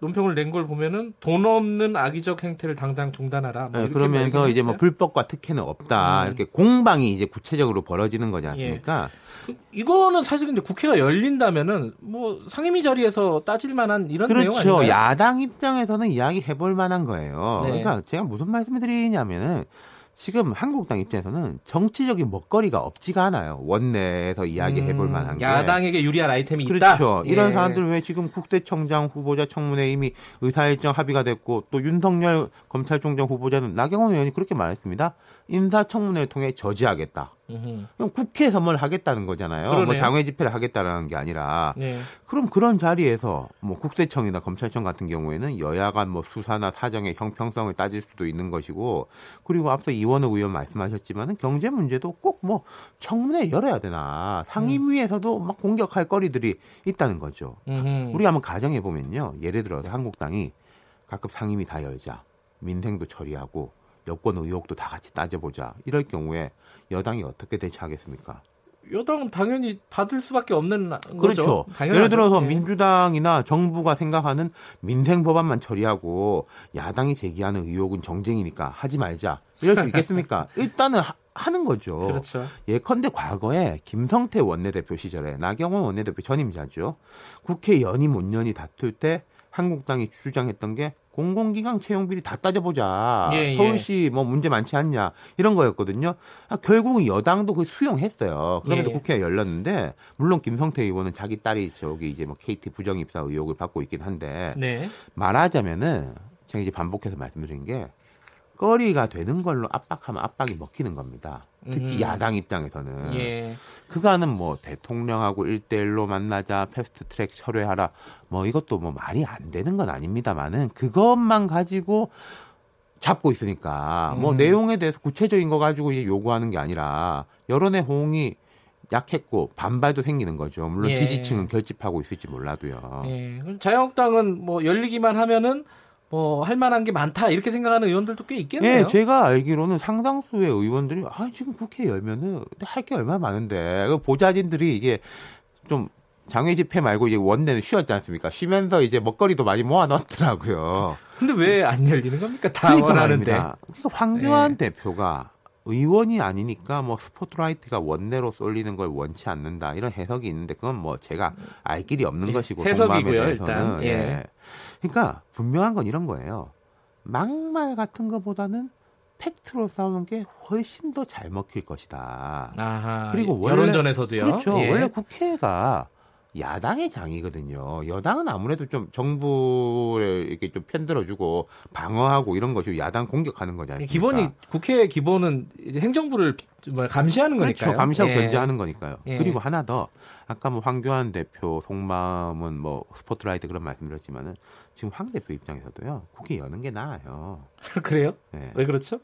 논평을 낸 걸 보면은 돈 없는 악의적 행태를 당장 중단하라. 뭐 네, 그러면서 이제 뭐 불법과 특혜는 없다. 음. 이렇게 공방이 이제 구체적으로 벌어지는 거지 않습니까? 예. 이거는 사실 근데 국회가 열린다면은 뭐 상임위 자리에서 따질 만한 이런 그렇죠. 내용 아닌가요? 야당 입장에서는 이야기 해볼 만한 거예요. 네. 그러니까 제가 무슨 말씀을 드리냐면은 지금 한국당 입장에서는 정치적인 먹거리가 없지가 않아요. 원내에서 이야기해 볼 음, 만한 게. 야당에게 유리한 아이템이 그렇죠. 있다. 그렇죠. 이런 예. 사람들 왜 지금 국세청장 후보자 청문회 이미 의사일정 합의가 됐고 또 윤석열 검찰총장 후보자는 나경원 의원이 그렇게 말했습니다. 인사청문회를 통해 저지하겠다. 그럼 국회에서 뭘 하겠다는 거잖아요. 뭐 그러네요. 뭐 장외 집회를 하겠다는 게 아니라. 네. 그럼 그런 자리에서 뭐 국세청이나 검찰청 같은 경우에는 여야간 뭐 수사나 사정의 형평성을 따질 수도 있는 것이고 그리고 앞서 이원호 의원 말씀하셨지만은 경제 문제도 꼭 뭐 청문회 열어야 되나 상임위에서도 막 공격할 거리들이 있다는 거죠. 음흠. 우리 한번 가정해 보면요. 예를 들어서 한국당이 가끔 상임위 다 열자. 민생도 처리하고 여권 의혹도 다 같이 따져보자. 이럴 경우에 여당이 어떻게 대처하겠습니까? 여당은 당연히 받을 수밖에 없는 그렇죠. 거죠. 예를 들어서 네. 민주당이나 정부가 생각하는 민생 법안만 처리하고 야당이 제기하는 의혹은 정쟁이니까 하지 말자. 이럴 수 있겠습니까? 일단은 하, 는 거죠. 그렇죠. 예컨대 과거에 김성태 원내대표 시절에 나경원 원내대표 전임자죠. 국회 연임 5년이 다툴 때 한국당이 주장했던 게 공공기관 채용 비리 다 따져보자. 예, 예. 서울시 뭐 문제 많지 않냐 이런 거였거든요. 아, 결국 여당도 그 수용했어요. 그러면서 예, 예. 국회가 열렸는데 물론 김성태 의원은 자기 딸이 저기 이제 뭐 KT 부정 입사 의혹을 받고 있긴 한데 네. 말하자면은 제가 이제 반복해서 말씀드린 게 거리가 되는 걸로 압박하면 압박이 먹히는 겁니다. 특히 음. 야당 입장에서는 예. 그간은 뭐 대통령하고 일대일로 만나자 패스트 트랙 철회하라 뭐 이것도 뭐 말이 안 되는 건 아닙니다만은 그것만 가지고 잡고 있으니까 뭐 음. 내용에 대해서 구체적인 거 가지고 이제 요구하는 게 아니라 여론의 호응이 약했고 반발도 생기는 거죠. 물론 예. 지지층은 결집하고 있을지 몰라도요. 예. 자유한국당은 뭐 열리기만 하면은 뭐 할 만한 게 많다 이렇게 생각하는 의원들도 꽤 있겠네요. 네, 제가 알기로는 상당수의 의원들이 아 지금 국회 열면은 할 게 얼마나 많은데 그 보좌진들이 이게 좀 장외 집회 말고 이제 원내는 쉬었지 않습니까? 쉬면서 이제 먹거리도 많이 모아놨더라고요. 근데 왜 안 열리는 겁니까? 다 그러니까 원하는데. 그러니까 황교안 네. 대표가 의원이 아니니까 뭐 스포트라이트가 원내로 쏠리는 걸 원치 않는다 이런 해석이 있는데 그건 뭐 제가 알 길이 없는 예, 것이고 해석이고요 일단 예. 예. 그러니까 분명한 건 이런 거예요. 막말 같은 것보다는 팩트로 싸우는 게 훨씬 더 잘 먹힐 것이다. 아하, 그리고 원래 여론전에서도요. 그렇죠. 예. 원래 국회가 야당의 장이거든요. 여당은 아무래도 좀 정부를 이렇게 좀 편들어주고 방어하고 이런 것이 야당 공격하는 거잖아요. 기본이 국회의 기본은 이제 행정부를 감시하는 그렇죠. 거니까요. 감시하고 예. 견제하는 거니까요. 예. 그리고 하나 더 아까 뭐 황교안 대표 속마음은 뭐 스포트라이트 그런 말씀드렸지만은 지금 황 대표 입장에서도요 국회 여는 게 나아요. 그래요? 네. 왜 그렇죠?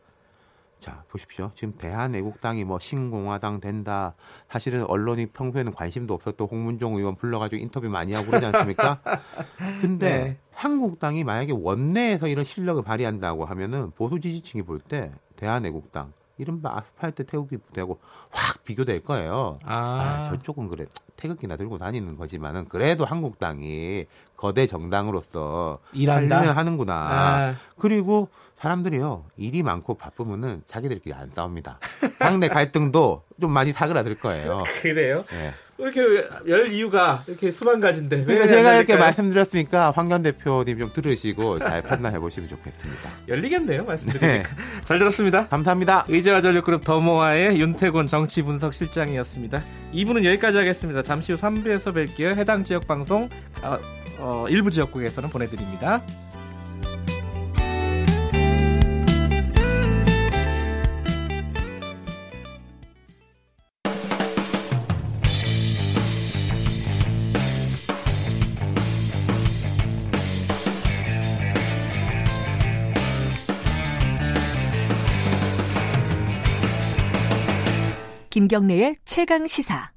자, 보십시오. 지금 대한애국당이 뭐 신공화당 된다. 사실은 언론이 평소에는 관심도 없었던 홍문종 의원 불러가지고 인터뷰 많이 하고 그러지 않습니까? 근데 네. 한국당이 만약에 원내에서 이런 실력을 발휘한다고 하면은 보수 지지층이 볼 때 대한애국당 이른바 아스팔트 태우기 부대하고 확 비교될 거예요. 아. 아, 저쪽은 그래 태극기나 들고 다니는 거지만은 그래도 한국당이 거대 정당으로서 일한다 하는구나. 아. 그리고 사람들이요 일이 많고 바쁘면은 자기들끼리 안 싸웁니다. 당내 갈등도 좀 많이 사그라들 거예요. 그래요? 네. 이렇게 열 이유가 이렇게 수만 가지인데. 그러니까 제가 이렇게 말씀드렸으니까 황견 대표님 좀 들으시고 잘 판단해 보시면 좋겠습니다. 열리겠네요, 말씀드리니까. 네. 잘 들었습니다. 감사합니다. 의제와 전력그룹 더모아의 윤태곤 정치분석실장이었습니다. 2부는 여기까지 하겠습니다. 잠시 후 3부에서 뵐게요. 해당 지역 방송 어, 어, 일부 지역국에서는 보내드립니다. 김경래의 최강 시사.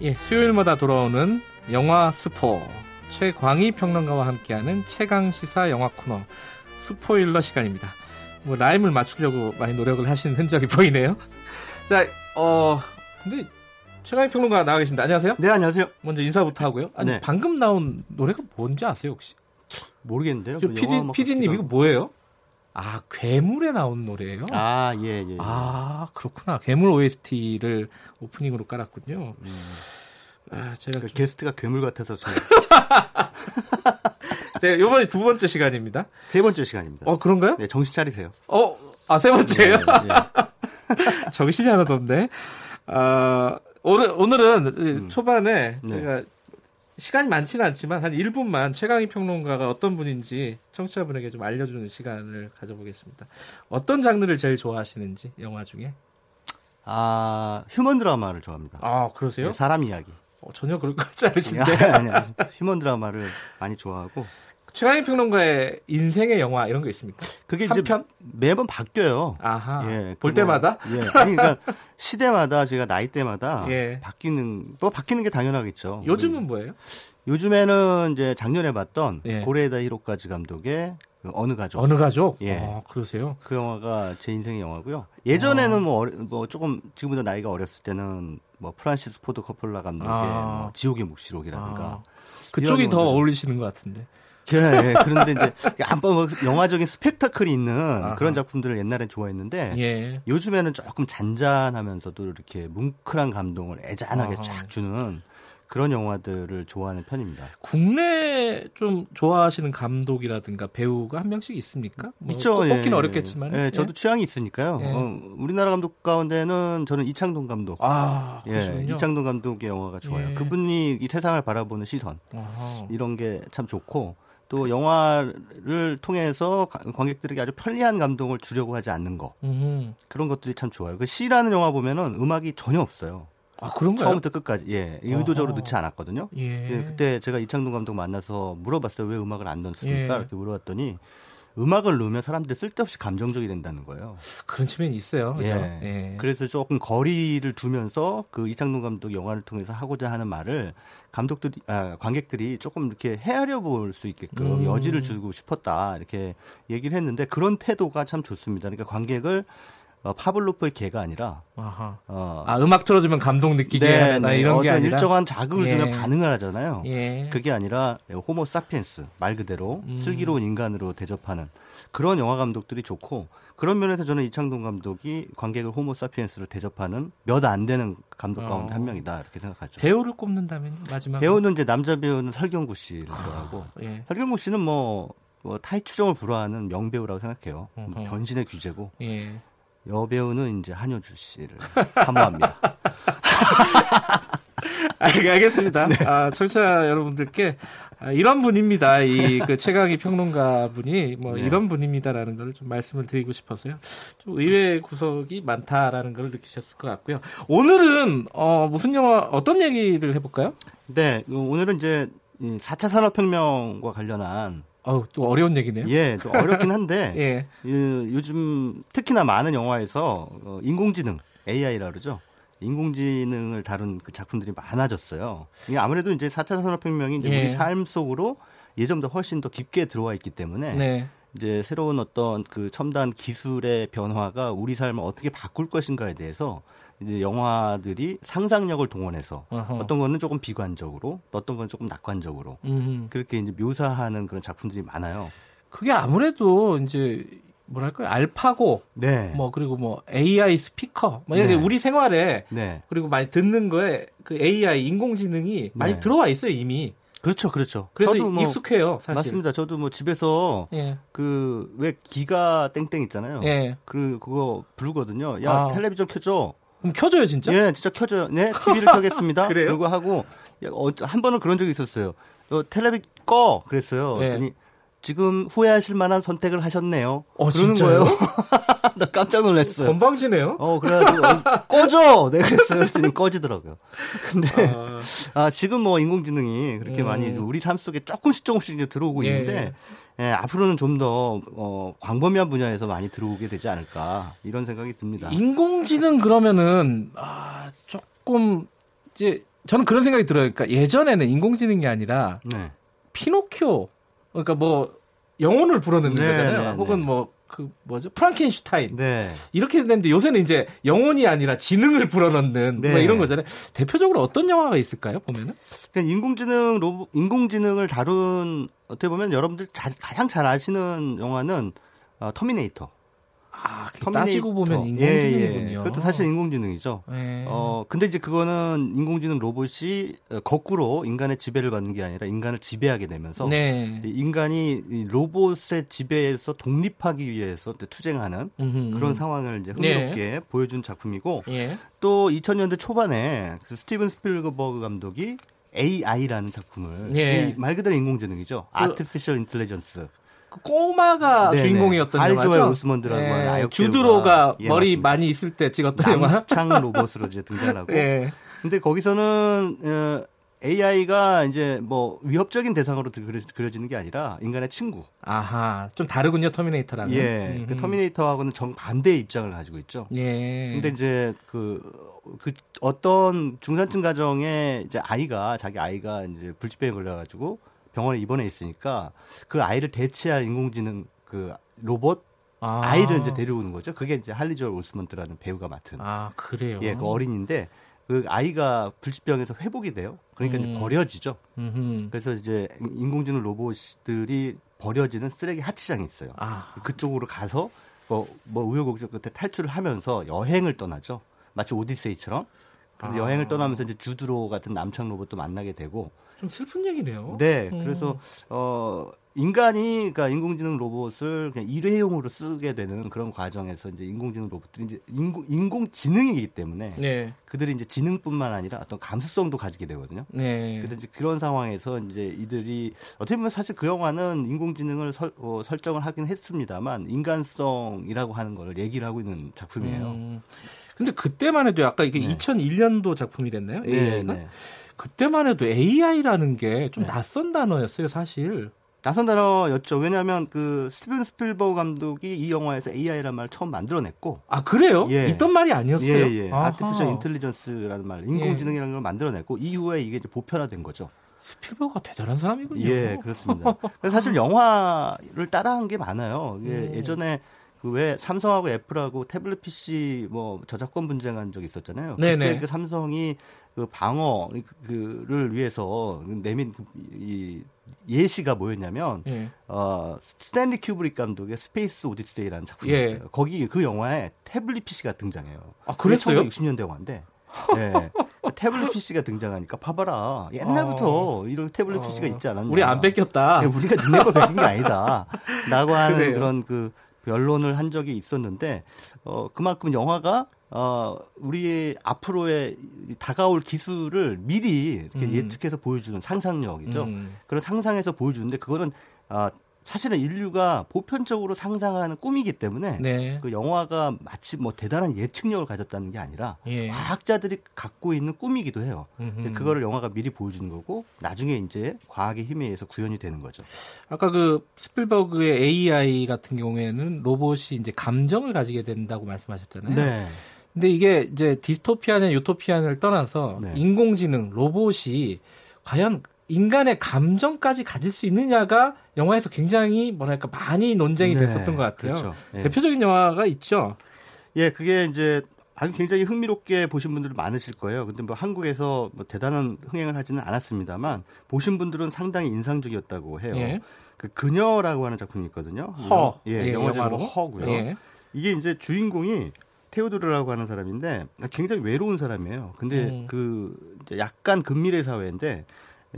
예, 수요일마다 돌아오는 영화 스포 최광희 평론가와 함께하는 최강 시사 영화 코너 스포일러 시간입니다. 뭐 라임을 맞추려고 많이 노력을 하시는 흔적이 보이네요. 자, 어 근데 최강희 평론가 나와 계십니다. 안녕하세요. 네, 안녕하세요. 먼저 인사부터 하고요. 아니 네. 방금 나온 노래가 뭔지 아세요 혹시? 모르겠는데요. PD, PD님 이거 뭐예요? 아, 괴물에 나온 노래예요? 아, 예, 예. 예. 아, 그렇구나. 괴물 OST를 오프닝으로 깔았군요. 음. 아, 제가 그 좀... 게스트가 괴물 같아서 저. 네, 이번에 두 번째 시간입니다. 세 번째 시간입니다. 어, 그런가요? 네, 정신 차리세요. 어, 아, 세 번째요? 네, 네. 정신이 하나도 없네. 아, 오늘, 오늘은 음. 초반에 네. 제가 시간이 많지는 않지만 한 1분만 최강희 평론가가 어떤 분인지 청취자분에게 좀 알려주는 시간을 가져보겠습니다. 어떤 장르를 제일 좋아하시는지 영화 중에? 아 휴먼 드라마를 좋아합니다. 아 그러세요? 네, 사람 이야기. 어, 전혀 그럴 것 같지 않으신데. 아니, 아니, 휴먼 드라마를 많이 좋아하고. 최강희 평론가의 인생의 영화 이런 거 있습니까? 그게 이제 편? 매번 바뀌어요. 아하. 예, 볼 때마다? 예. 아니, 그러니까 시대마다 제가 나이 때마다 예. 바뀌는 뭐 바뀌는 게 당연하겠죠. 요즘은 뭐예요? 요즘에는 이제 작년에 봤던 예. 고레에다 히로카즈 감독의 그 어느 가족. 어느 가족? 예. 아, 그러세요? 그 영화가 제 인생의 영화고요. 예전에는 아. 뭐, 어리, 뭐 조금 지금보다 나이가 어렸을 때는 뭐 프란시스 포드 코폴라 감독의 아. 뭐 지옥의 묵시록이라든가 아. 그쪽이 더 어울리시는 것 같은데. 예, 예. 그런데 이제 한번 뭐 영화적인 스펙타클이 있는 아하. 그런 작품들을 옛날엔 좋아했는데 예. 요즘에는 조금 잔잔하면서도 이렇게 뭉클한 감동을 애잔하게 아하. 쫙 주는 그런 영화들을 좋아하는 편입니다. 국내 좀 좋아하시는 감독이라든가 배우가 한 명씩 있습니까? 뭐 있죠. 뽑기는 예. 어렵겠지만. 예, 저도 취향이 있으니까요. 예. 어, 우리나라 감독 가운데는 저는 이창동 감독. 아, 예, 이창동 감독의 영화가 좋아요. 예. 그분이 이 세상을 바라보는 시선 아하. 이런 게 참 좋고 또 영화를 통해서 관객들에게 아주 편리한 감동을 주려고 하지 않는 거 음흠. 그런 것들이 참 좋아요. 그 C라는 영화 보면은 음악이 전혀 없어요. 아, 그런가요? 처음부터 끝까지. 예. 의도적으로 넣지 않았거든요. 예. 예. 그때 제가 이창동 감독 만나서 물어봤어요. 왜 음악을 안 넣습니까? 예. 이렇게 물어봤더니 음악을 넣으면 사람들이 쓸데없이 감정적이 된다는 거예요. 그런 측면이 있어요. 그죠? 예. 예. 그래서 조금 거리를 두면서 그 이창동 감독 영화를 통해서 하고자 하는 말을 감독들이 아, 관객들이 조금 이렇게 헤아려 볼 수 있게끔 음. 여지를 주고 싶었다 이렇게 얘기를 했는데 그런 태도가 참 좋습니다. 그러니까 관객을 어, 파블로프의 개가 아니라 아하. 어, 아 음악 틀어주면 감동 느끼게 네, 네. 이런 게 아니라 일정한 자극을 예. 주면 반응을 하잖아요. 예. 그게 아니라 호모 사피엔스 말 그대로 음. 슬기로운 인간으로 대접하는 그런 영화 감독들이 좋고 그런 면에서 저는 이창동 감독이 관객을 호모 사피엔스로 대접하는 몇 안 되는 감독 어. 가운데 어. 한 명이다 이렇게 생각하죠. 배우를 꼽는다면 마지막 배우는 이제 남자 배우는 설경구 씨를 좋아하고 아, 예. 설경구 씨는 뭐, 뭐 타이 추정을 불허하는 명배우라고 생각해요. 어허. 변신의 규제고. 예. 여배우는 이제 한효주 씨를 사모합니다. 알겠습니다. 네. 아, 청취자 여러분들께 아, 이런 분입니다. 이 그 최강희 평론가 분이 뭐 네. 이런 분입니다라는 걸 좀 말씀을 드리고 싶어서요. 좀 의외의 구석이 많다라는 걸 느끼셨을 것 같고요. 오늘은 어, 무슨 영화 어떤 얘기를 해볼까요? 네, 오늘은 이제 4차 산업혁명과 관련한 어우, 또 어려운 얘기네요. 예, 좀 어렵긴 한데, 예. 그, 요즘 특히나 많은 영화에서 어, 인공지능, AI라 그러죠. 인공지능을 다룬 그 작품들이 많아졌어요. 이게 아무래도 이제 4차 산업혁명이 이제 예. 우리 삶 속으로 예전보다 훨씬 더 깊게 들어와 있기 때문에 네. 이제 새로운 어떤 그 첨단 기술의 변화가 우리 삶을 어떻게 바꿀 것인가에 대해서 이제 영화들이 상상력을 동원해서 어허. 어떤 거는 조금 비관적으로 어떤 건 조금 낙관적으로 음흠. 그렇게 이제 묘사하는 그런 작품들이 많아요. 그게 아무래도 이제 뭐랄까요 알파고 네. 뭐 그리고 뭐 AI 스피커 뭐 네. 우리 생활에 네. 그리고 많이 듣는 거에 그 AI 인공지능이 많이 네. 들어와 있어요 이미 그렇죠 그렇죠 그래서 뭐 익숙해요 사실 맞습니다 저도 뭐 집에서 예. 그왜 기가 땡땡 있잖아요 예. 그 그거 부르거든요 야 아. 텔레비전 켜줘 그럼 켜줘요 진짜 예 진짜 켜줘요 네 TV를 켜겠습니다 그래요? 그리고 하고 한 번은 그런 적이 있었어요 너 텔레비 꺼 그랬어요 예. 그랬더니 지금 후회하실 만한 선택을 하셨네요. 어, 그러는 진짜요? 거예요. 나 깜짝 놀랐어요. 건방지네요. 어, 그래가지고 어, 꺼져. 내가 그랬어요. 그랬더니 꺼지더라고요. 근데 아, 아 지금 뭐 인공지능이 그렇게 음. 많이 우리 삶 속에 조금씩 조금씩 이제 들어오고 예. 있는데 예, 앞으로는 좀 더 어, 광범위한 분야에서 많이 들어오게 되지 않을까 이런 생각이 듭니다. 인공지능 그러면은 아, 조금 이제 저는 그런 생각이 들어요. 그러니까 예전에는 인공지능이 아니라 네. 피노키오 그러니까 뭐 영혼을 불어넣는 네, 거잖아요. 네, 혹은 네. 뭐 그 뭐죠 프랑켄슈타인 네. 이렇게 됐는데 요새는 이제 영혼이 아니라 지능을 불어넣는 뭐 네. 이런 거잖아요. 대표적으로 어떤 영화가 있을까요? 보면은 그러니까 인공지능 로봇 인공지능을 다룬 어떻게 보면 여러분들 자, 가장 잘 아시는 영화는 어, 터미네이터. 아, 따지고 보면 인공지능이군요. 예, 예. 그것도 사실 인공지능이죠. 예. 어, 근데 이제 그거는 인공지능 로봇이 어, 거꾸로 인간의 지배를 받는 게 아니라 인간을 지배하게 되면서 네. 인간이 로봇의 지배에서 독립하기 위해서 투쟁하는 음흠, 그런 상황을 이제 흥미롭게 네. 보여준 작품이고 예. 또 2000년대 초반에 그 스티븐 스필버그 감독이 AI라는 작품을 예. 말 그대로 인공지능이죠. 그, artificial intelligence. 그 꼬마가 네네. 주인공이었던 영화죠. 오스먼드라는 네. 주드로가 예, 머리 맞습니다. 많이 있을 때 찍었던 영화. 창 로봇으로 이제 등장하고. 네. 근데 거기서는 어, AI가 이제 뭐 위협적인 대상으로 그려지는 게 아니라 인간의 친구. 아하, 좀 다르군요 터미네이터랑은. 예, 그 터미네이터하고는 정 반대의 입장을 가지고 있죠. 예. 근데 이제 그, 그 어떤 중산층 가정에 이제 아이가 자기 아이가 이제 불치병에 걸려가지고 병원에 입원해 있으니까 그 아이를 대체할 인공지능 그 로봇 아. 이를 이제 데려오는 거죠. 그게 이제 할리 조엘 오스먼트라는 배우가 맡은. 아 그래요. 예, 그 어린이인데 그 아이가 불치병에서 회복이 돼요. 그러니까 음. 이제 버려지죠. 음흠. 그래서 이제 인공지능 로봇들이 버려지는 쓰레기 하치장이 있어요. 아. 그쪽으로 가서 뭐, 뭐 우여곡절 끝에 탈출을 하면서 여행을 떠나죠. 마치 오디세이처럼. 아. 여행을 떠나면서 이제 주드로 같은 남창 로봇도 만나게 되고 좀 슬픈 얘기네요. 네, 음. 그래서 어 인간이 그러니까 인공지능 로봇을 그냥 일회용으로 쓰게 되는 그런 과정에서 이제 인공지능 로봇들이 이제 인공 인공지능이기 때문에 네. 그들이 이제 지능뿐만 아니라 어떤 감수성도 가지게 되거든요. 네. 그래서 이제 그런 상황에서 이제 이들이 어떻게 보면 사실 그 영화는 인공지능을 설, 어, 설정을 하긴 했습니다만 인간성이라고 하는 걸 얘기를 하고 있는 작품이에요. 음. 근데 그때만 해도 아까 이게 네. 2001년도 작품이 됐나요? AI가? 네, 네. 그때만 해도 AI라는 게 좀 네. 낯선 단어였어요, 사실. 낯선 단어였죠. 왜냐하면 그 스티븐 스필버그 감독이 이 영화에서 AI라는 말을 처음 만들어냈고. 아 그래요? 예. 있던 말이 아니었어요? 예, 예. artificial intelligence라는 말, 인공지능이라는 예. 걸 만들어냈고 이후에 이게 보편화된 거죠. 스필버그가 대단한 사람이군요. 예, 그렇습니다. 사실 영화를 따라한 게 많아요. 예, 음. 예전에 그 왜 삼성하고 애플하고 태블릿 PC 뭐 저작권 분쟁한 적 있었잖아요. 네네. 그때 그 삼성이 그 방어를 위해서 내민 그 이 예시가 뭐였냐면 예. 어 스탠리 큐브릭 감독의 스페이스 오디세이라는 작품이 예. 있어요. 거기 그 영화에 태블릿 PC가 등장해요. 아, 그랬어요? 1960년대 영화인데. 네. 태블릿 PC가 등장하니까 봐봐라. 옛날부터 어. 이런 태블릿 어. PC가 있지 않았냐. 우리 안 뺏겼다. 네, 우리가 걸 뺏긴 게 아니다. 라고 하는 그래요. 그런 그 변론을 한 적이 있었는데 어 그만큼 영화가 어, 우리 앞으로의 다가올 기술을 미리 이렇게 음. 예측해서 보여주는 상상력이죠. 음. 그런 상상해서 보여주는데 그거는 아, 사실은 인류가 보편적으로 상상하는 꿈이기 때문에 네. 그 영화가 마치 뭐 대단한 예측력을 가졌다는 게 아니라 예. 과학자들이 갖고 있는 꿈이기도 해요. 근데 그거를 영화가 미리 보여주는 거고 나중에 이제 과학의 힘에 의해서 구현이 되는 거죠. 아까 그 스필버그의 AI 같은 경우에는 로봇이 이제 감정을 가지게 된다고 말씀하셨잖아요. 네. 근데 이게 이제 디스토피아냐 유토피아냐를 떠나서 네. 인공지능 로봇이 과연 인간의 감정까지 가질 수 있느냐가 영화에서 굉장히 뭐랄까 많이 논쟁이 네. 됐었던 것 같아요. 그렇죠. 네. 대표적인 영화가 있죠. 예, 그게 이제 아주 굉장히 흥미롭게 보신 분들 많으실 거예요. 근데 뭐 한국에서 뭐 대단한 흥행을 하지는 않았습니다만 보신 분들은 상당히 인상적이었다고 해요. 예. 그 그녀라고 하는 작품이 있거든요. 허. 예, 예 영화 제목 허고요. 예. 이게 이제 주인공이 테오도르라고 하는 사람인데 굉장히 외로운 사람이에요. 근데 음. 그 약간 근미래 사회인데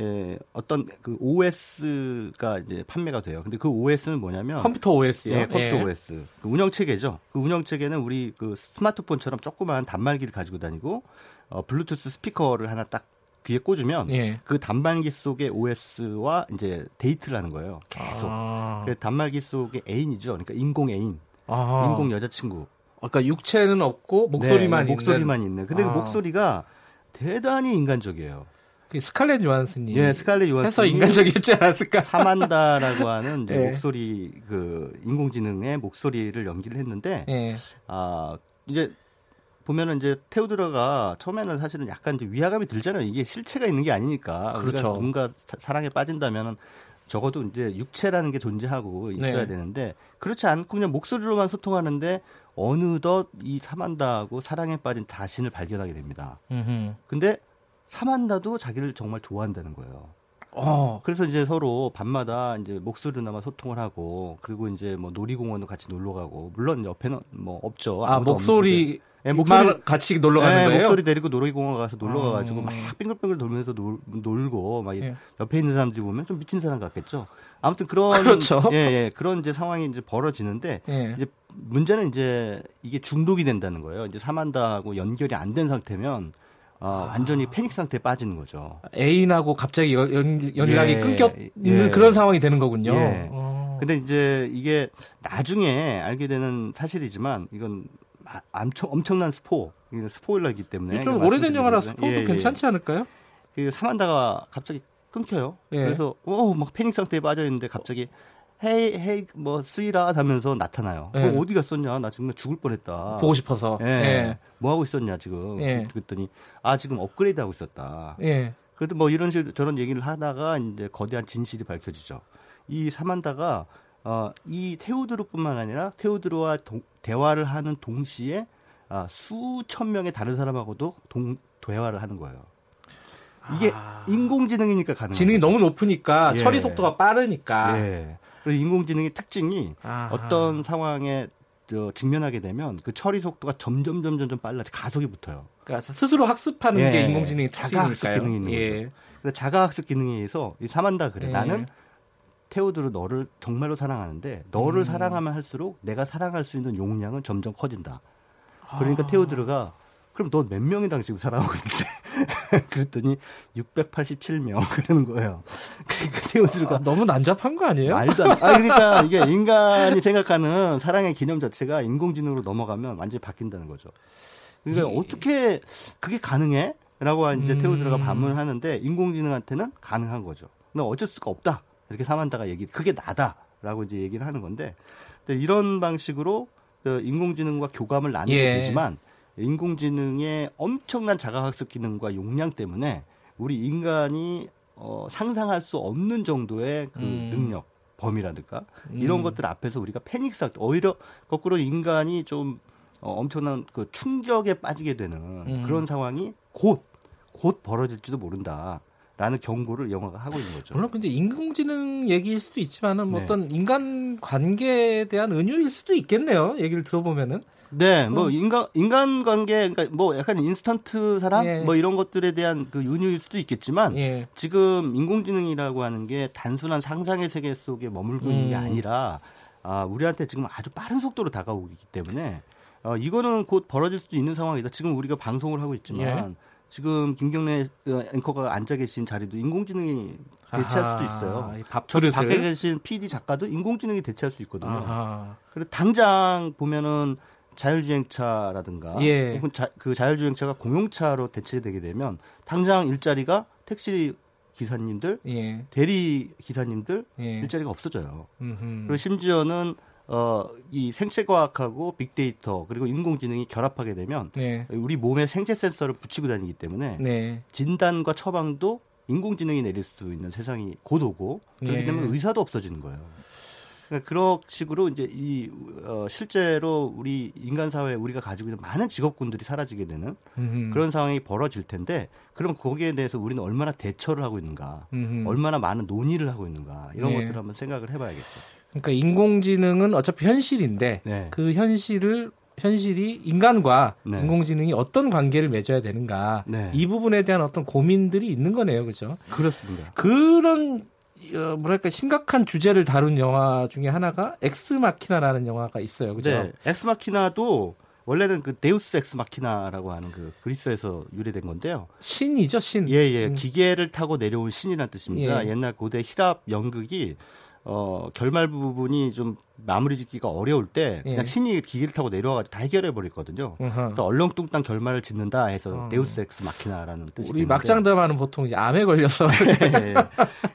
예, 어떤 그 OS가 이제 판매가 돼요. 근데 그 OS는 뭐냐면 컴퓨터 OS요. 예, 컴퓨터 예. OS. 그 운영 체계죠. 그 운영 체계는 우리 그 스마트폰처럼 조그마한 단말기를 가지고 다니고 어 블루투스 스피커를 하나 딱 귀에 꽂으면 예. 그 단말기 속의 OS와 이제 데이트를 하는 거예요. 계속. 아. 그 단말기 속의 애인이죠. 그러니까 인공 애인, 아. 인공 여자친구. 아까 육체는 없고 목소리만 네, 목소리만 있는. 근데 그 아. 그 목소리가 대단히 인간적이에요. 그 스칼렛 요한슨이 예, 스칼렛 요한슨이 해서 인간적이었지 않았을까? 사만다라고 하는 네. 목소리 그 인공지능의 목소리를 연기를 했는데 네. 아 이제 보면은 이제 테오드라가 처음에는 사실은 약간 이제 위화감이 들잖아요. 이게 실체가 있는 게 아니니까 그렇죠. 우리가 누군가 사랑에 빠진다면은 적어도 이제 육체라는 게 존재하고 있어야 네. 되는데 그렇지 않고 그냥 목소리로만 소통하는데 어느덧 이 사만다하고 사랑에 빠진 자신을 발견하게 됩니다. 음흠. 근데 사만다도 자기를 정말 좋아한다는 거예요. 어. 그래서 이제 서로 밤마다 이제 목소리로나마 소통을 하고 그리고 이제 뭐 놀이공원도 같이 놀러 가고 물론 옆에는 뭐 없죠. 아 목소리 네, 목소리 같이 놀러 가는 네, 거예요? 목소리 데리고 놀이공원 가서 놀러 어. 가가지고 막 빙글빙글 돌면서 놀, 놀고 막 예. 옆에 있는 사람들이 보면 좀 미친 사람 같겠죠. 아무튼 그런 그렇죠. 예, 예 그런 이제 상황이 이제 벌어지는데 예. 이제 문제는 이제 이게 중독이 된다는 거예요. 이제 사만다하고 연결이 안 된 상태면 어, 완전히 패닉 상태에 빠지는 거죠. 애인하고 갑자기 연, 연락이 예, 끊겨 있는 예. 그런 상황이 되는 거군요. 예. 어. 근데 이제 이게 나중에 알게 되는 사실이지만 이건 엄청, 엄청난 스포, 스포일러이기 때문에. 좀 오래된 영화라 스포도 예, 예, 괜찮지 않을까요? 그 사만다가 갑자기 끊겨요. 예. 그래서 오, 막 패닉 상태에 빠져 있는데 갑자기 헤이 헤이 뭐 스위라 하면서 나타나요. 예. 어디 갔었냐? 나 정말 죽을 뻔했다. 보고 싶어서. 예. 예. 뭐 하고 있었냐 지금? 예. 그랬더니 아 지금 업그레이드 하고 있었다. 예. 그래도 뭐 이런 식 저런 얘기를 하다가 이제 거대한 진실이 밝혀지죠. 이 사만다가 어, 이 테오드로뿐만 아니라 테오드로와 동, 대화를 하는 동시에 아, 수천 명의 다른 사람하고도 동, 대화를 하는 거예요. 이게 아... 인공지능이니까 가능한 지능이 거죠. 너무 높으니까 예. 처리 속도가 빠르니까. 예. 그래서 인공지능의 특징이 아하. 어떤 상황에 저, 직면하게 되면 그 처리 속도가 점점 점점 점 빨라져 가속이 붙어요. 그러니까 스스로 학습하는 예. 게 인공지능의 자가 학습 기능이 있는 예. 거죠. 그래서 자가 학습 기능에 의해서 사만다 그래. 예. 나는 테오드로 너를 정말로 사랑하는데 너를 음. 사랑하면 할수록 내가 사랑할 수 있는 용량은 점점 커진다. 그러니까 아. 테오드르가 그럼 너 몇 명이랑 지금 사랑하고 있는데 그랬더니 687명 그러는 거예요. 그러니까 테오드르가 아, 너무 난잡한 거 아니에요? 말도 안. 아 그러니까 이게 인간이 생각하는 사랑의 개념 자체가 인공지능으로 넘어가면 완전히 바뀐다는 거죠. 그러니까 이... 어떻게 그게 가능해? 라고 이제 음... 테오드르가 반문을 하는데 인공지능한테는 가능한 거죠. 너 어쩔 수가 없다. 이렇게 사만다가 얘기, 그게 나다라고 이제 얘기를 하는 건데, 이런 방식으로 그 인공지능과 교감을 나누게 예. 되지만 인공지능의 엄청난 자가학습 기능과 용량 때문에 우리 인간이 어, 상상할 수 없는 정도의 그 음. 능력, 범위라든가 음. 이런 것들 앞에서 우리가 패닉 사 오히려 거꾸로 인간이 좀 어, 엄청난 그 충격에 빠지게 되는 음. 그런 상황이 곧 곧 벌어질지도 모른다. 라는 경고를 영화가 하고 있는 거죠. 물론 근데 인공지능 얘기일 수도 있지만은 뭐 네. 어떤 인간 관계에 대한 은유일 수도 있겠네요. 얘기를 들어보면은. 네, 뭐 어. 인간 인간 관계 그러니까 뭐 약간 인스턴트 사랑 예. 뭐 이런 것들에 대한 그 은유일 수도 있겠지만 예. 지금 인공지능이라고 하는 게 단순한 상상의 세계 속에 머물고 음. 있는 게 음. 아니라 아, 우리한테 지금 아주 빠른 속도로 다가오기 때문에 어, 이거는 곧 벌어질 수도 있는 상황이다. 지금 우리가 방송을 하고 있지만 예. 지금 김경래 어, 앵커가 앉아 계신 자리도 인공지능이 대체할 아하, 수도 있어요. 저 밖에 계신 PD 작가도 인공지능이 대체할 수 있거든요. 그리고 당장 보면은 자율주행차라든가 예. 혹은 자, 그 자율주행차가 공용차로 대체되게 되면 당장 일자리가 택시 기사님들, 예. 대리 기사님들 예. 일자리가 없어져요. 음흠. 그리고 심지어는 어, 이 생체과학하고 빅데이터 그리고 인공지능이 결합하게 되면 네. 우리 몸에 생체 센서를 붙이고 다니기 때문에 네. 진단과 처방도 인공지능이 내릴 수 있는 세상이 곧 오고 그렇기 네. 때문에 의사도 없어지는 거예요. 그러니까 그런 식으로 이제 이 어, 실제로 우리 인간 사회에 우리가 가지고 있는 많은 직업군들이 사라지게 되는 음흠. 그런 상황이 벌어질 텐데 그럼 거기에 대해서 우리는 얼마나 대처를 하고 있는가, 음흠. 얼마나 많은 논의를 하고 있는가 이런 네. 것들을 한번 생각을 해봐야겠죠. 그러니까 인공지능은 어차피 현실인데 네. 그 현실을 현실이 인간과 네. 인공지능이 어떤 관계를 맺어야 되는가 네. 이 부분에 대한 어떤 고민들이 있는 거네요, 그죠? 그렇습니다. 그런 어, 뭐랄까 심각한 주제를 다룬 영화 중에 하나가 엑스마키나라는 영화가 있어요, 그죠? 네, 엑스마키나도 원래는 그 데우스 엑스 마키나라고 하는 그 그리스에서 유래된 건데요. 신이죠, 신. 예, 예. 음. 기계를 타고 내려온 신이라는 뜻입니다. 예. 옛날 고대 희랍 연극이 어, 결말 부분이 좀 마무리 짓기가 어려울 때 그냥 예. 신이 기계를 타고 내려와가지고 다 해결해 버렸거든요. 그래서 얼렁뚱땅 결말을 짓는다 해서 어. 데우스 엑스 마키나라는 뜻이 우리 막장 드라마는 보통 이제 암에 걸렸어. 예.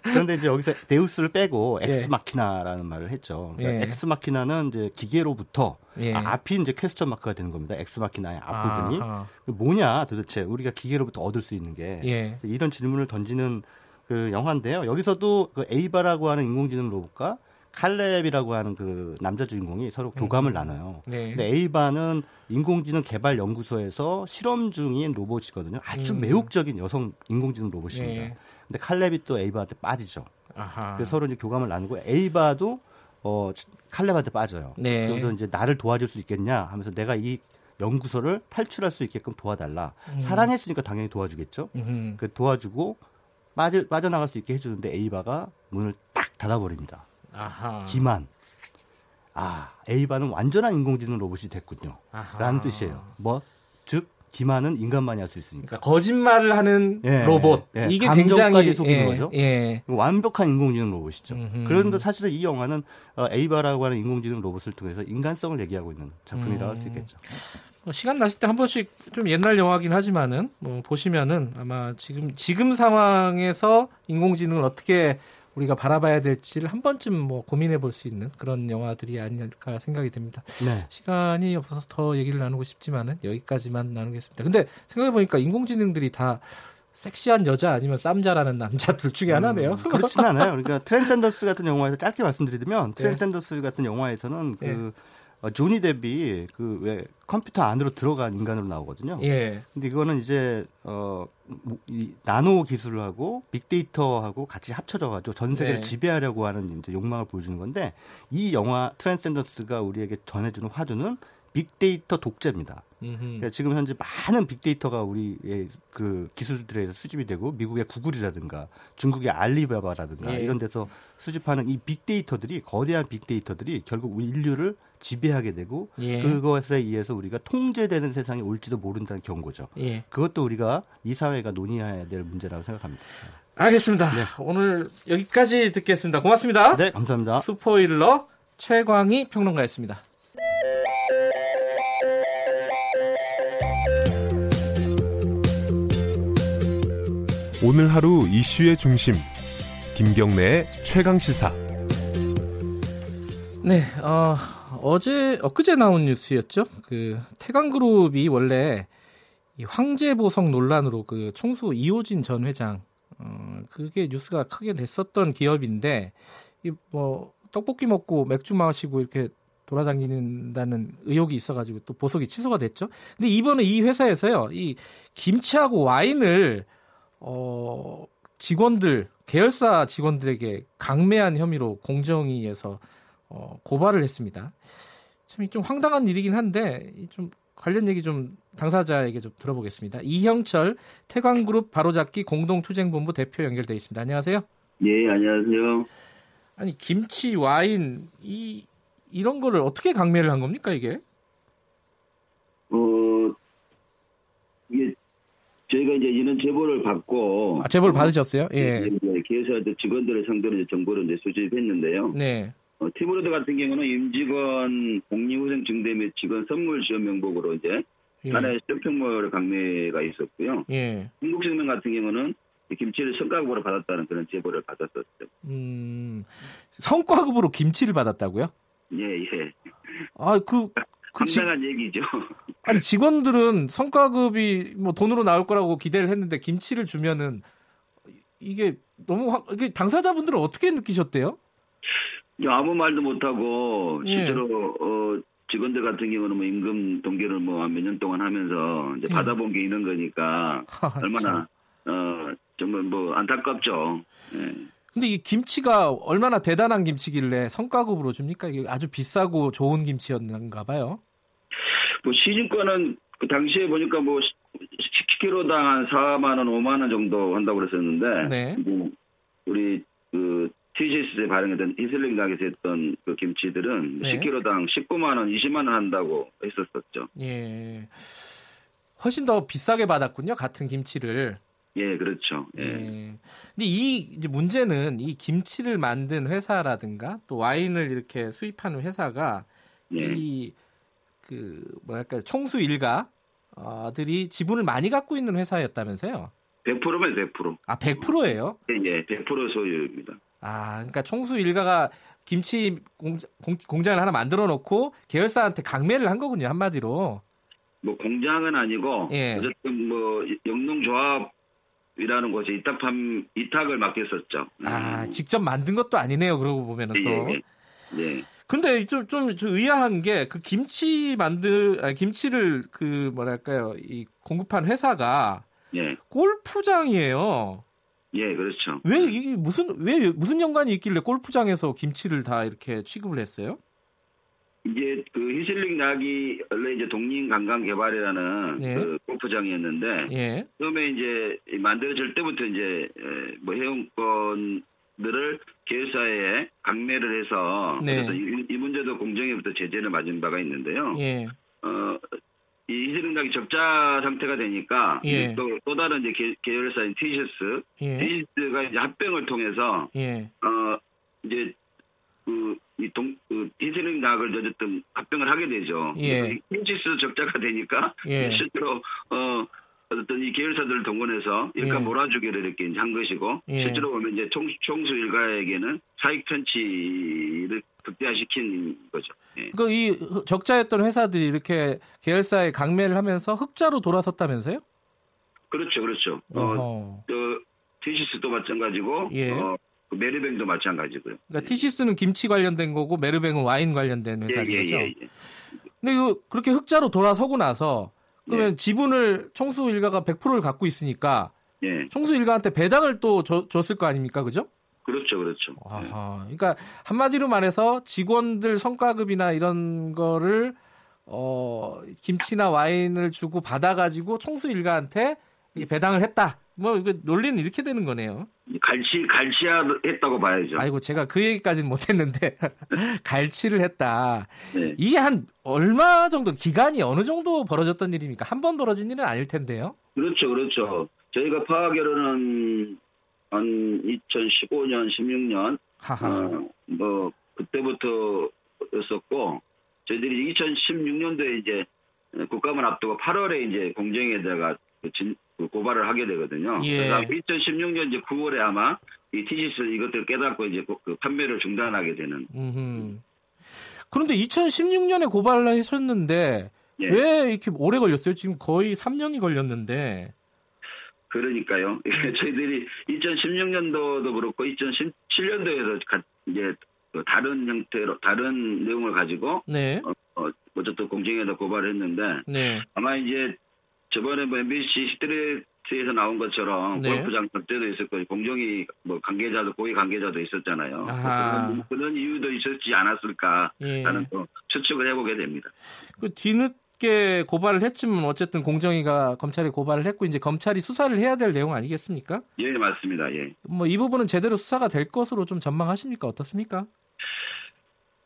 그런데 이제 여기서 데우스를 빼고 엑스 예. 마키나라는 말을 했죠. 그러니까 예. 엑스 마키나는 이제 기계로부터 예. 아, 앞이 이제 question mark가 되는 겁니다. 엑스 마키나의 앞부분이 아, 뭐냐 도대체 우리가 기계로부터 얻을 수 있는 게 예. 이런 질문을 던지는 그 영화인데요. 여기서도 그 에이바라고 하는 인공지능 로봇과 칼렙이라고 하는 그 남자 주인공이 서로 교감을 음. 나눠요. 네. 근데 에이바는 인공지능 개발 연구소에서 실험 중인 로봇이거든요. 아주 음. 매혹적인 여성 인공지능 로봇입니다. 네. 근데 칼렙이 또 에이바한테 빠지죠. 아하. 그래서 서로 이제 교감을 나누고 에이바도 어 칼렙한테 빠져요. 네. 그래서 이제 나를 도와줄 수 있겠냐 하면서 내가 이 연구소를 탈출할 수 있게끔 도와달라. 음. 사랑했으니까 당연히 도와주겠죠. 그 도와주고 빠져, 빠져나갈 수 있게 해주는데 에이바가 문을 딱 닫아버립니다. 아하. 기만. 아, 에이바는 완전한 인공지능 로봇이 됐군요. 아하. 라는 뜻이에요. 뭐, 즉, 기만은 인간만이 할 수 있으니까. 그러니까 거짓말을 하는 예, 로봇. 예, 이게 굉장히 속이는 예, 거죠. 예. 완벽한 인공지능 로봇이죠. 음흠. 그런데 사실은 이 영화는 어, 에이바라고 하는 인공지능 로봇을 통해서 인간성을 얘기하고 있는 작품이라고 음. 할수 있겠죠. 뭐 시간 나실 때 한 번씩 좀 옛날 영화긴 하지만은 뭐 보시면은 아마 지금 지금 상황에서 인공지능을 어떻게 우리가 바라봐야 될지를 한 번쯤 뭐 고민해 볼 수 있는 그런 영화들이 아닐까 생각이 듭니다. 네. 시간이 없어서 더 얘기를 나누고 싶지만은 여기까지만 나누겠습니다. 근데 생각해 보니까 인공지능들이 다 섹시한 여자 아니면 쌈 잘하는 남자 둘 중에 하나네요. 음, 그렇진 않아요. 그러니까 트랜센던스 같은 영화에서 짧게 말씀드리면 네. 트랜센던스 같은 영화에서는 그 네. 어, 조니 뎁이 그 왜 컴퓨터 안으로 들어간 인간으로 나오거든요. 예. 근데 이거는 이제 어 이 나노 기술하고 빅데이터하고 같이 합쳐져 가지고 전 세계를 네. 지배하려고 하는 이제 욕망을 보여주는 건데 이 영화 트랜센던스가 우리에게 전해주는 화두는 빅데이터 독재입니다. 그러니까 지금 현재 많은 빅데이터가 우리의 그 기술들에서 수집이 되고 미국의 구글이라든가 중국의 알리바바라든가 예. 이런 데서 수집하는 이 빅데이터들이 거대한 빅데이터들이 결국 인류를 지배하게 되고 예. 그것에 의해서 우리가 통제되는 세상이 올지도 모른다는 경고죠. 예. 그것도 우리가 이 사회가 논의해야 될 문제라고 생각합니다. 알겠습니다. 네. 오늘 여기까지 듣겠습니다. 고맙습니다. 네, 감사합니다. 스포일러 최광희 평론가였습니다. 오늘 하루 이슈의 중심 김경래의 최강 시사. 네, 어, 어제 엊그제 나온 뉴스였죠. 그 태강그룹이 원래 이 황제 보석 논란으로 그 총수 이호진 전 회장 어 그게 뉴스가 크게 됐었던 기업인데 이뭐 떡볶이 먹고 맥주 마시고 이렇게 돌아다니는다는 의혹이 있어가지고 또 보석이 취소가 됐죠. 근데 이번에 이 회사에서요, 이 김치하고 와인을 어 직원들 계열사 직원들에게 강매한 혐의로 공정위에서 어, 고발을 했습니다. 참 좀 황당한 일이긴 한데 좀 관련 얘기 좀 당사자에게 좀 들어보겠습니다. 이형철 태광그룹 바로잡기 공동투쟁본부 대표 연결돼 있습니다. 안녕하세요. 예, 안녕하세요. 아니 김치, 와인 이 이런 거를 어떻게 강매를 한 겁니까 이게? 어 이게 저희가 이제 이런 제보를 받고 아, 제보를 받으셨어요? 예. 계열사 직원들의 상대로 이제 정보를 이제 수집했는데요. 네. 어, 티브로드 같은 경우는 임직원 복리후생 증대 및 직원 선물 지원 명목으로 이제 예. 하나의 쇼핑몰 강매가 있었고요. 예. 한국생명 같은 경우는 김치를 성과급으로 받았다는 그런 제보를 받았었죠. 음, 성과급으로 김치를 받았다고요? 예, 예. 아, 그, 그 당당한 지... 얘기죠. 아니, 직원들은 성과급이 뭐 돈으로 나올 거라고 기대를 했는데 김치를 주면은 이게 너무, 이게 당사자분들은 어떻게 느끼셨대요? 아무 말도 못하고 예. 실제로 예. 어, 직원들 같은 경우는 뭐 임금 동결을 뭐 몇 년 동안 하면서 이제 예. 받아본 게 있는 거니까 하, 얼마나 어 정말 뭐 안타깝죠. 예. 근데 이 김치가 얼마나 대단한 김치길래 성과급으로 줍니까? 이게 아주 비싸고 좋은 김치였는가 봐요. 뭐 시중가는 그 당시에 보니까 뭐 10kg당 한 4만 원, 5만 원 정도 한다고 그랬었는데 네. 뭐 우리 그 TGS에 발행했던 이슬링 가게에서 했던 그 김치들은 네. 10kg당 19만 원, 20만 원 한다고 했었었죠. 예. 훨씬 더 비싸게 받았군요. 같은 김치를. 예, 그렇죠. 예. 예. 근데 이 문제는 이 김치를 만든 회사라든가 또 와인을 이렇게 수입하는 회사가 예. 이그 뭐랄까 청수 일가들이 지분을 많이 갖고 있는 회사였다면서요? 100%면 100%. 아, 100%예요? 예, 예, 100% 소유입니다. 아, 그러니까 청수 일가가 김치 공, 장을 하나 만들어 놓고 계열사한테 강매를 한 거군요, 한마디로. 뭐 공장은 아니고 예. 어쨌든 뭐 영농조합 이라는 곳에 이탁함 이탁을 맡겼었죠. 아, 음. 직접 만든 것도 아니네요. 그러고 보면은 또. 예. 예. 예. 근데 좀, 좀, 좀 의아한 게 그 김치 만들, 아니, 김치를 그 뭐랄까요, 이 공급한 회사가 예. 골프장이에요. 예, 그렇죠. 왜 이게 무슨 왜 무슨 연관이 있길래 골프장에서 김치를 다 이렇게 취급을 했어요? 이게 그 히슬링 낙이 원래 이제 독립 관광 개발이라는 예. 그 골프장이었는데 예. 처음에 이제 만들어질 때부터 이제 뭐 회원권들을 계열사에 강매를 해서 네. 그래서 이, 이, 문제도 공정위부터 제재를 맞은 바가 있는데요. 예. 어, 이 히스링락이 적자 상태가 되니까 예. 또, 또 다른 이제 계, 열사인 티셔스, 예. 티셔스가 이제 합병을 통해서 예. 어 이제 그 히스링락을 어쨌든 합병을 하게 되죠. 예. 티셔스 적자가 되니까 예. 실제로 어 어떤 이 계열사들을 동원해서 일가 예. 몰아주기를 이렇게 한 것이고 예. 실제로 보면 이제 총, 총수 일가에게는 사익 편취를 극대화시킨 거죠. 예. 그러니까 이 적자였던 회사들이 이렇게 계열사에 강매를 하면서 흑자로 돌아섰다면서요? 그렇죠, 그렇죠. 어, 저 티시스도 마찬가지고 예. 어, 그 메르뱅도 마찬가지고요. 그러니까 티시스는 김치 관련된 거고 메르뱅은 와인 관련된 회사인 예, 예, 거죠. 예, 예. 근데 이 그렇게 흑자로 돌아서고 나서 그러면 예. 지분을 총수 일가가 100%를 갖고 있으니까 예. 총수 일가한테 배당을 또 줘, 줬을 거 아닙니까, 그죠? 그렇죠, 그렇죠. 아하, 그러니까 한마디로 말해서 직원들 성과급이나 이런 거를 어 김치나 와인을 주고 받아가지고 총수 일가한테 배당을 했다. 뭐 이거 논리는 이렇게 되는 거네요. 갈치 갈치했다고 봐야죠. 아이고 제가 그 얘기까지는 못했는데 갈치를 했다. 네. 이게 한 얼마 정도 기간이 어느 정도 벌어졌던 일입니까? 한 번 벌어진 일은 아닐 텐데요. 그렇죠, 그렇죠. 저희가 파악하기로는 한 2015년, 16년 어, 뭐 그때부터였었고 저희들이 2016년도에 이제 국감을 앞두고 8월에 이제 공정에다가 진, 그 고발을 하게 되거든요. 예. 그래서 2016년 이제 9월에 아마 이 티시스 이것들 깨닫고 이제 그 판매를 중단하게 되는. 음흠. 그런데 2016년에 고발을 하셨는데 예. 왜 이렇게 오래 걸렸어요? 지금 거의 3년이 걸렸는데. 그러니까요. 저희들이 2016년도도 그렇고 2017년도에도 이제 다른 형태로 다른 내용을 가지고 네. 어, 어, 어쨌든 공정에다 고발을 했는데 네. 아마 이제 저번에 뭐 MBC 스트레스에서 나온 것처럼 네. 골프장 접대도 있었고 공정위 뭐 관계자도 고위 관계자도 있었잖아요. 그런, 그런, 이유도 있었지 않았을까라는 예. 또 추측을 해보게 됩니다. 그 뒤늦게 고발을 했지만 어쨌든 공정위가 검찰에 고발을 했고 이제 검찰이 수사를 해야 될 내용 아니겠습니까? 예, 맞습니다. 예. 뭐 이 부분은 제대로 수사가 될 것으로 좀 전망하십니까? 어떻습니까?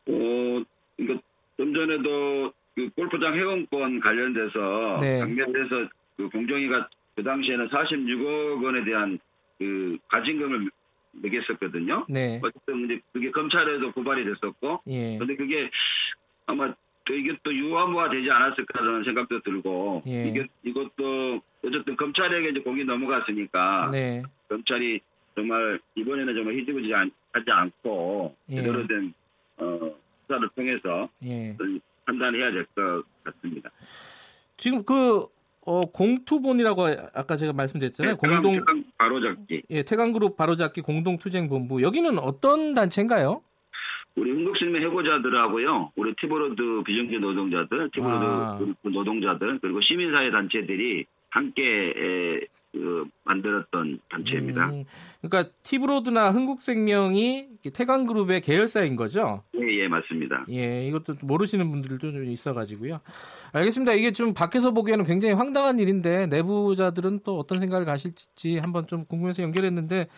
어, 이거 좀 전에도 그 골프장 회원권 관련돼서 네. 강변에서 그 공정위가 그 당시에는 46억 원에 대한 그 가진금을 매겼었거든요. 네. 어쨌든 이제 그게 검찰에도 고발이 됐었고, 예. 근데 그게 아마 또 이게 또 유화무화 되지 않았을까라는 생각도 들고, 예. 이게 이것도 어쨌든 검찰에게 이제 공이 넘어갔으니까 네. 검찰이 정말 이번에는 정말 흐지부지 하지 않고 예. 제대로 된 어, 수사를 통해서 예. 판단해야 될 것 같습니다. 지금 그 어, 공투본이라고 아까 제가 말씀드렸잖아요. 네, 공동 태광 바로잡기. 예, 태광그룹 바로잡기 공동투쟁본부. 여기는 어떤 단체인가요? 우리 흥국생명 해고자들하고요, 우리 티브로드 비정규 노동자들, 티브로드 아. 노동자들, 그리고 시민사회 단체들이 함께 그 만들었던 단체입니다. 음, 그러니까 티브로드나 흥국생명이 태광그룹의 계열사인 거죠? 예, 예, 맞습니다. 예, 이것도 모르시는 분들도 좀 있어가지고요. 알겠습니다. 이게 좀 밖에서 보기에는 굉장히 황당한 일인데 내부자들은 또 어떤 생각을 가실지 한번 좀 궁금해서 연결했는데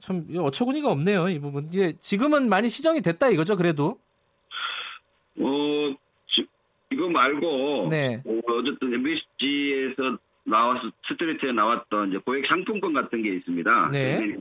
참 어처구니가 없네요, 이 부분. 이제 지금은 많이 시정이 됐다 이거죠, 그래도? 어, 이거 말고 네. 어, 어쨌든 MBC에서 나와서 스트리트에 나왔던 이제 고액 상품권 같은 게 있습니다. 네.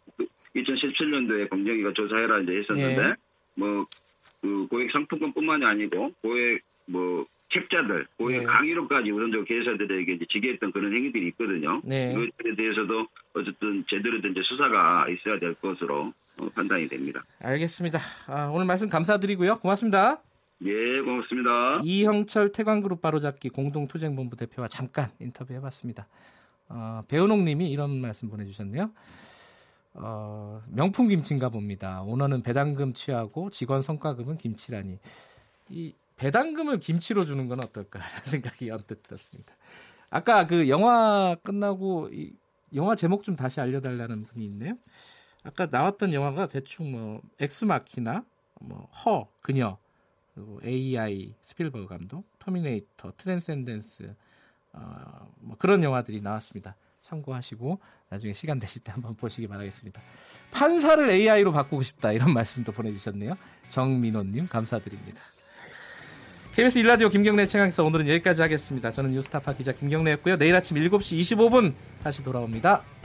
2017년도에 공정위가 조사해라 이제 했었는데 네. 뭐그 고액 상품권뿐만이 아니고 고액 뭐 책자들, 고액 네. 강의로까지 우선적으로 계사들에게 이제 지게했던 그런 행위들이 있거든요. 네. 그것에 대해서도 어쨌든 제대로 된 이제 수사가 있어야 될 것으로 어, 판단이 됩니다. 알겠습니다. 아, 오늘 말씀 감사드리고요. 고맙습니다. 예, 고맙습니다. 이형철 태광그룹 바로잡기 공동투쟁본부 대표와 잠깐 인터뷰해봤습니다. 어, 배은옥님이 이런 말씀 보내주셨네요. 어, 명품 김치인가 봅니다. 오너는 배당금 취하고 직원 성과금은 김치라니. 이 배당금을 김치로 주는 건 어떨까라는 생각이 언뜻 들었습니다. 아까 그 영화 끝나고 이 영화 제목 좀 다시 알려달라는 분이 있네요. 아까 나왔던 영화가 대충 뭐 엑스마키나 뭐 허, 그녀 그리고 AI 스필버그 감독, 터미네이터, 트랜센덴스 어, 뭐 그런 영화들이 나왔습니다. 참고하시고 나중에 시간 되실 때 한번 보시기 바라겠습니다. 판사를 AI로 바꾸고 싶다 이런 말씀도 보내주셨네요. 정민호님 감사드립니다. KBS 1라디오 김경래 최강에서 오늘은 여기까지 하겠습니다. 저는 뉴스타파 기자 김경래였고요. 내일 아침 7시 25분 다시 돌아옵니다.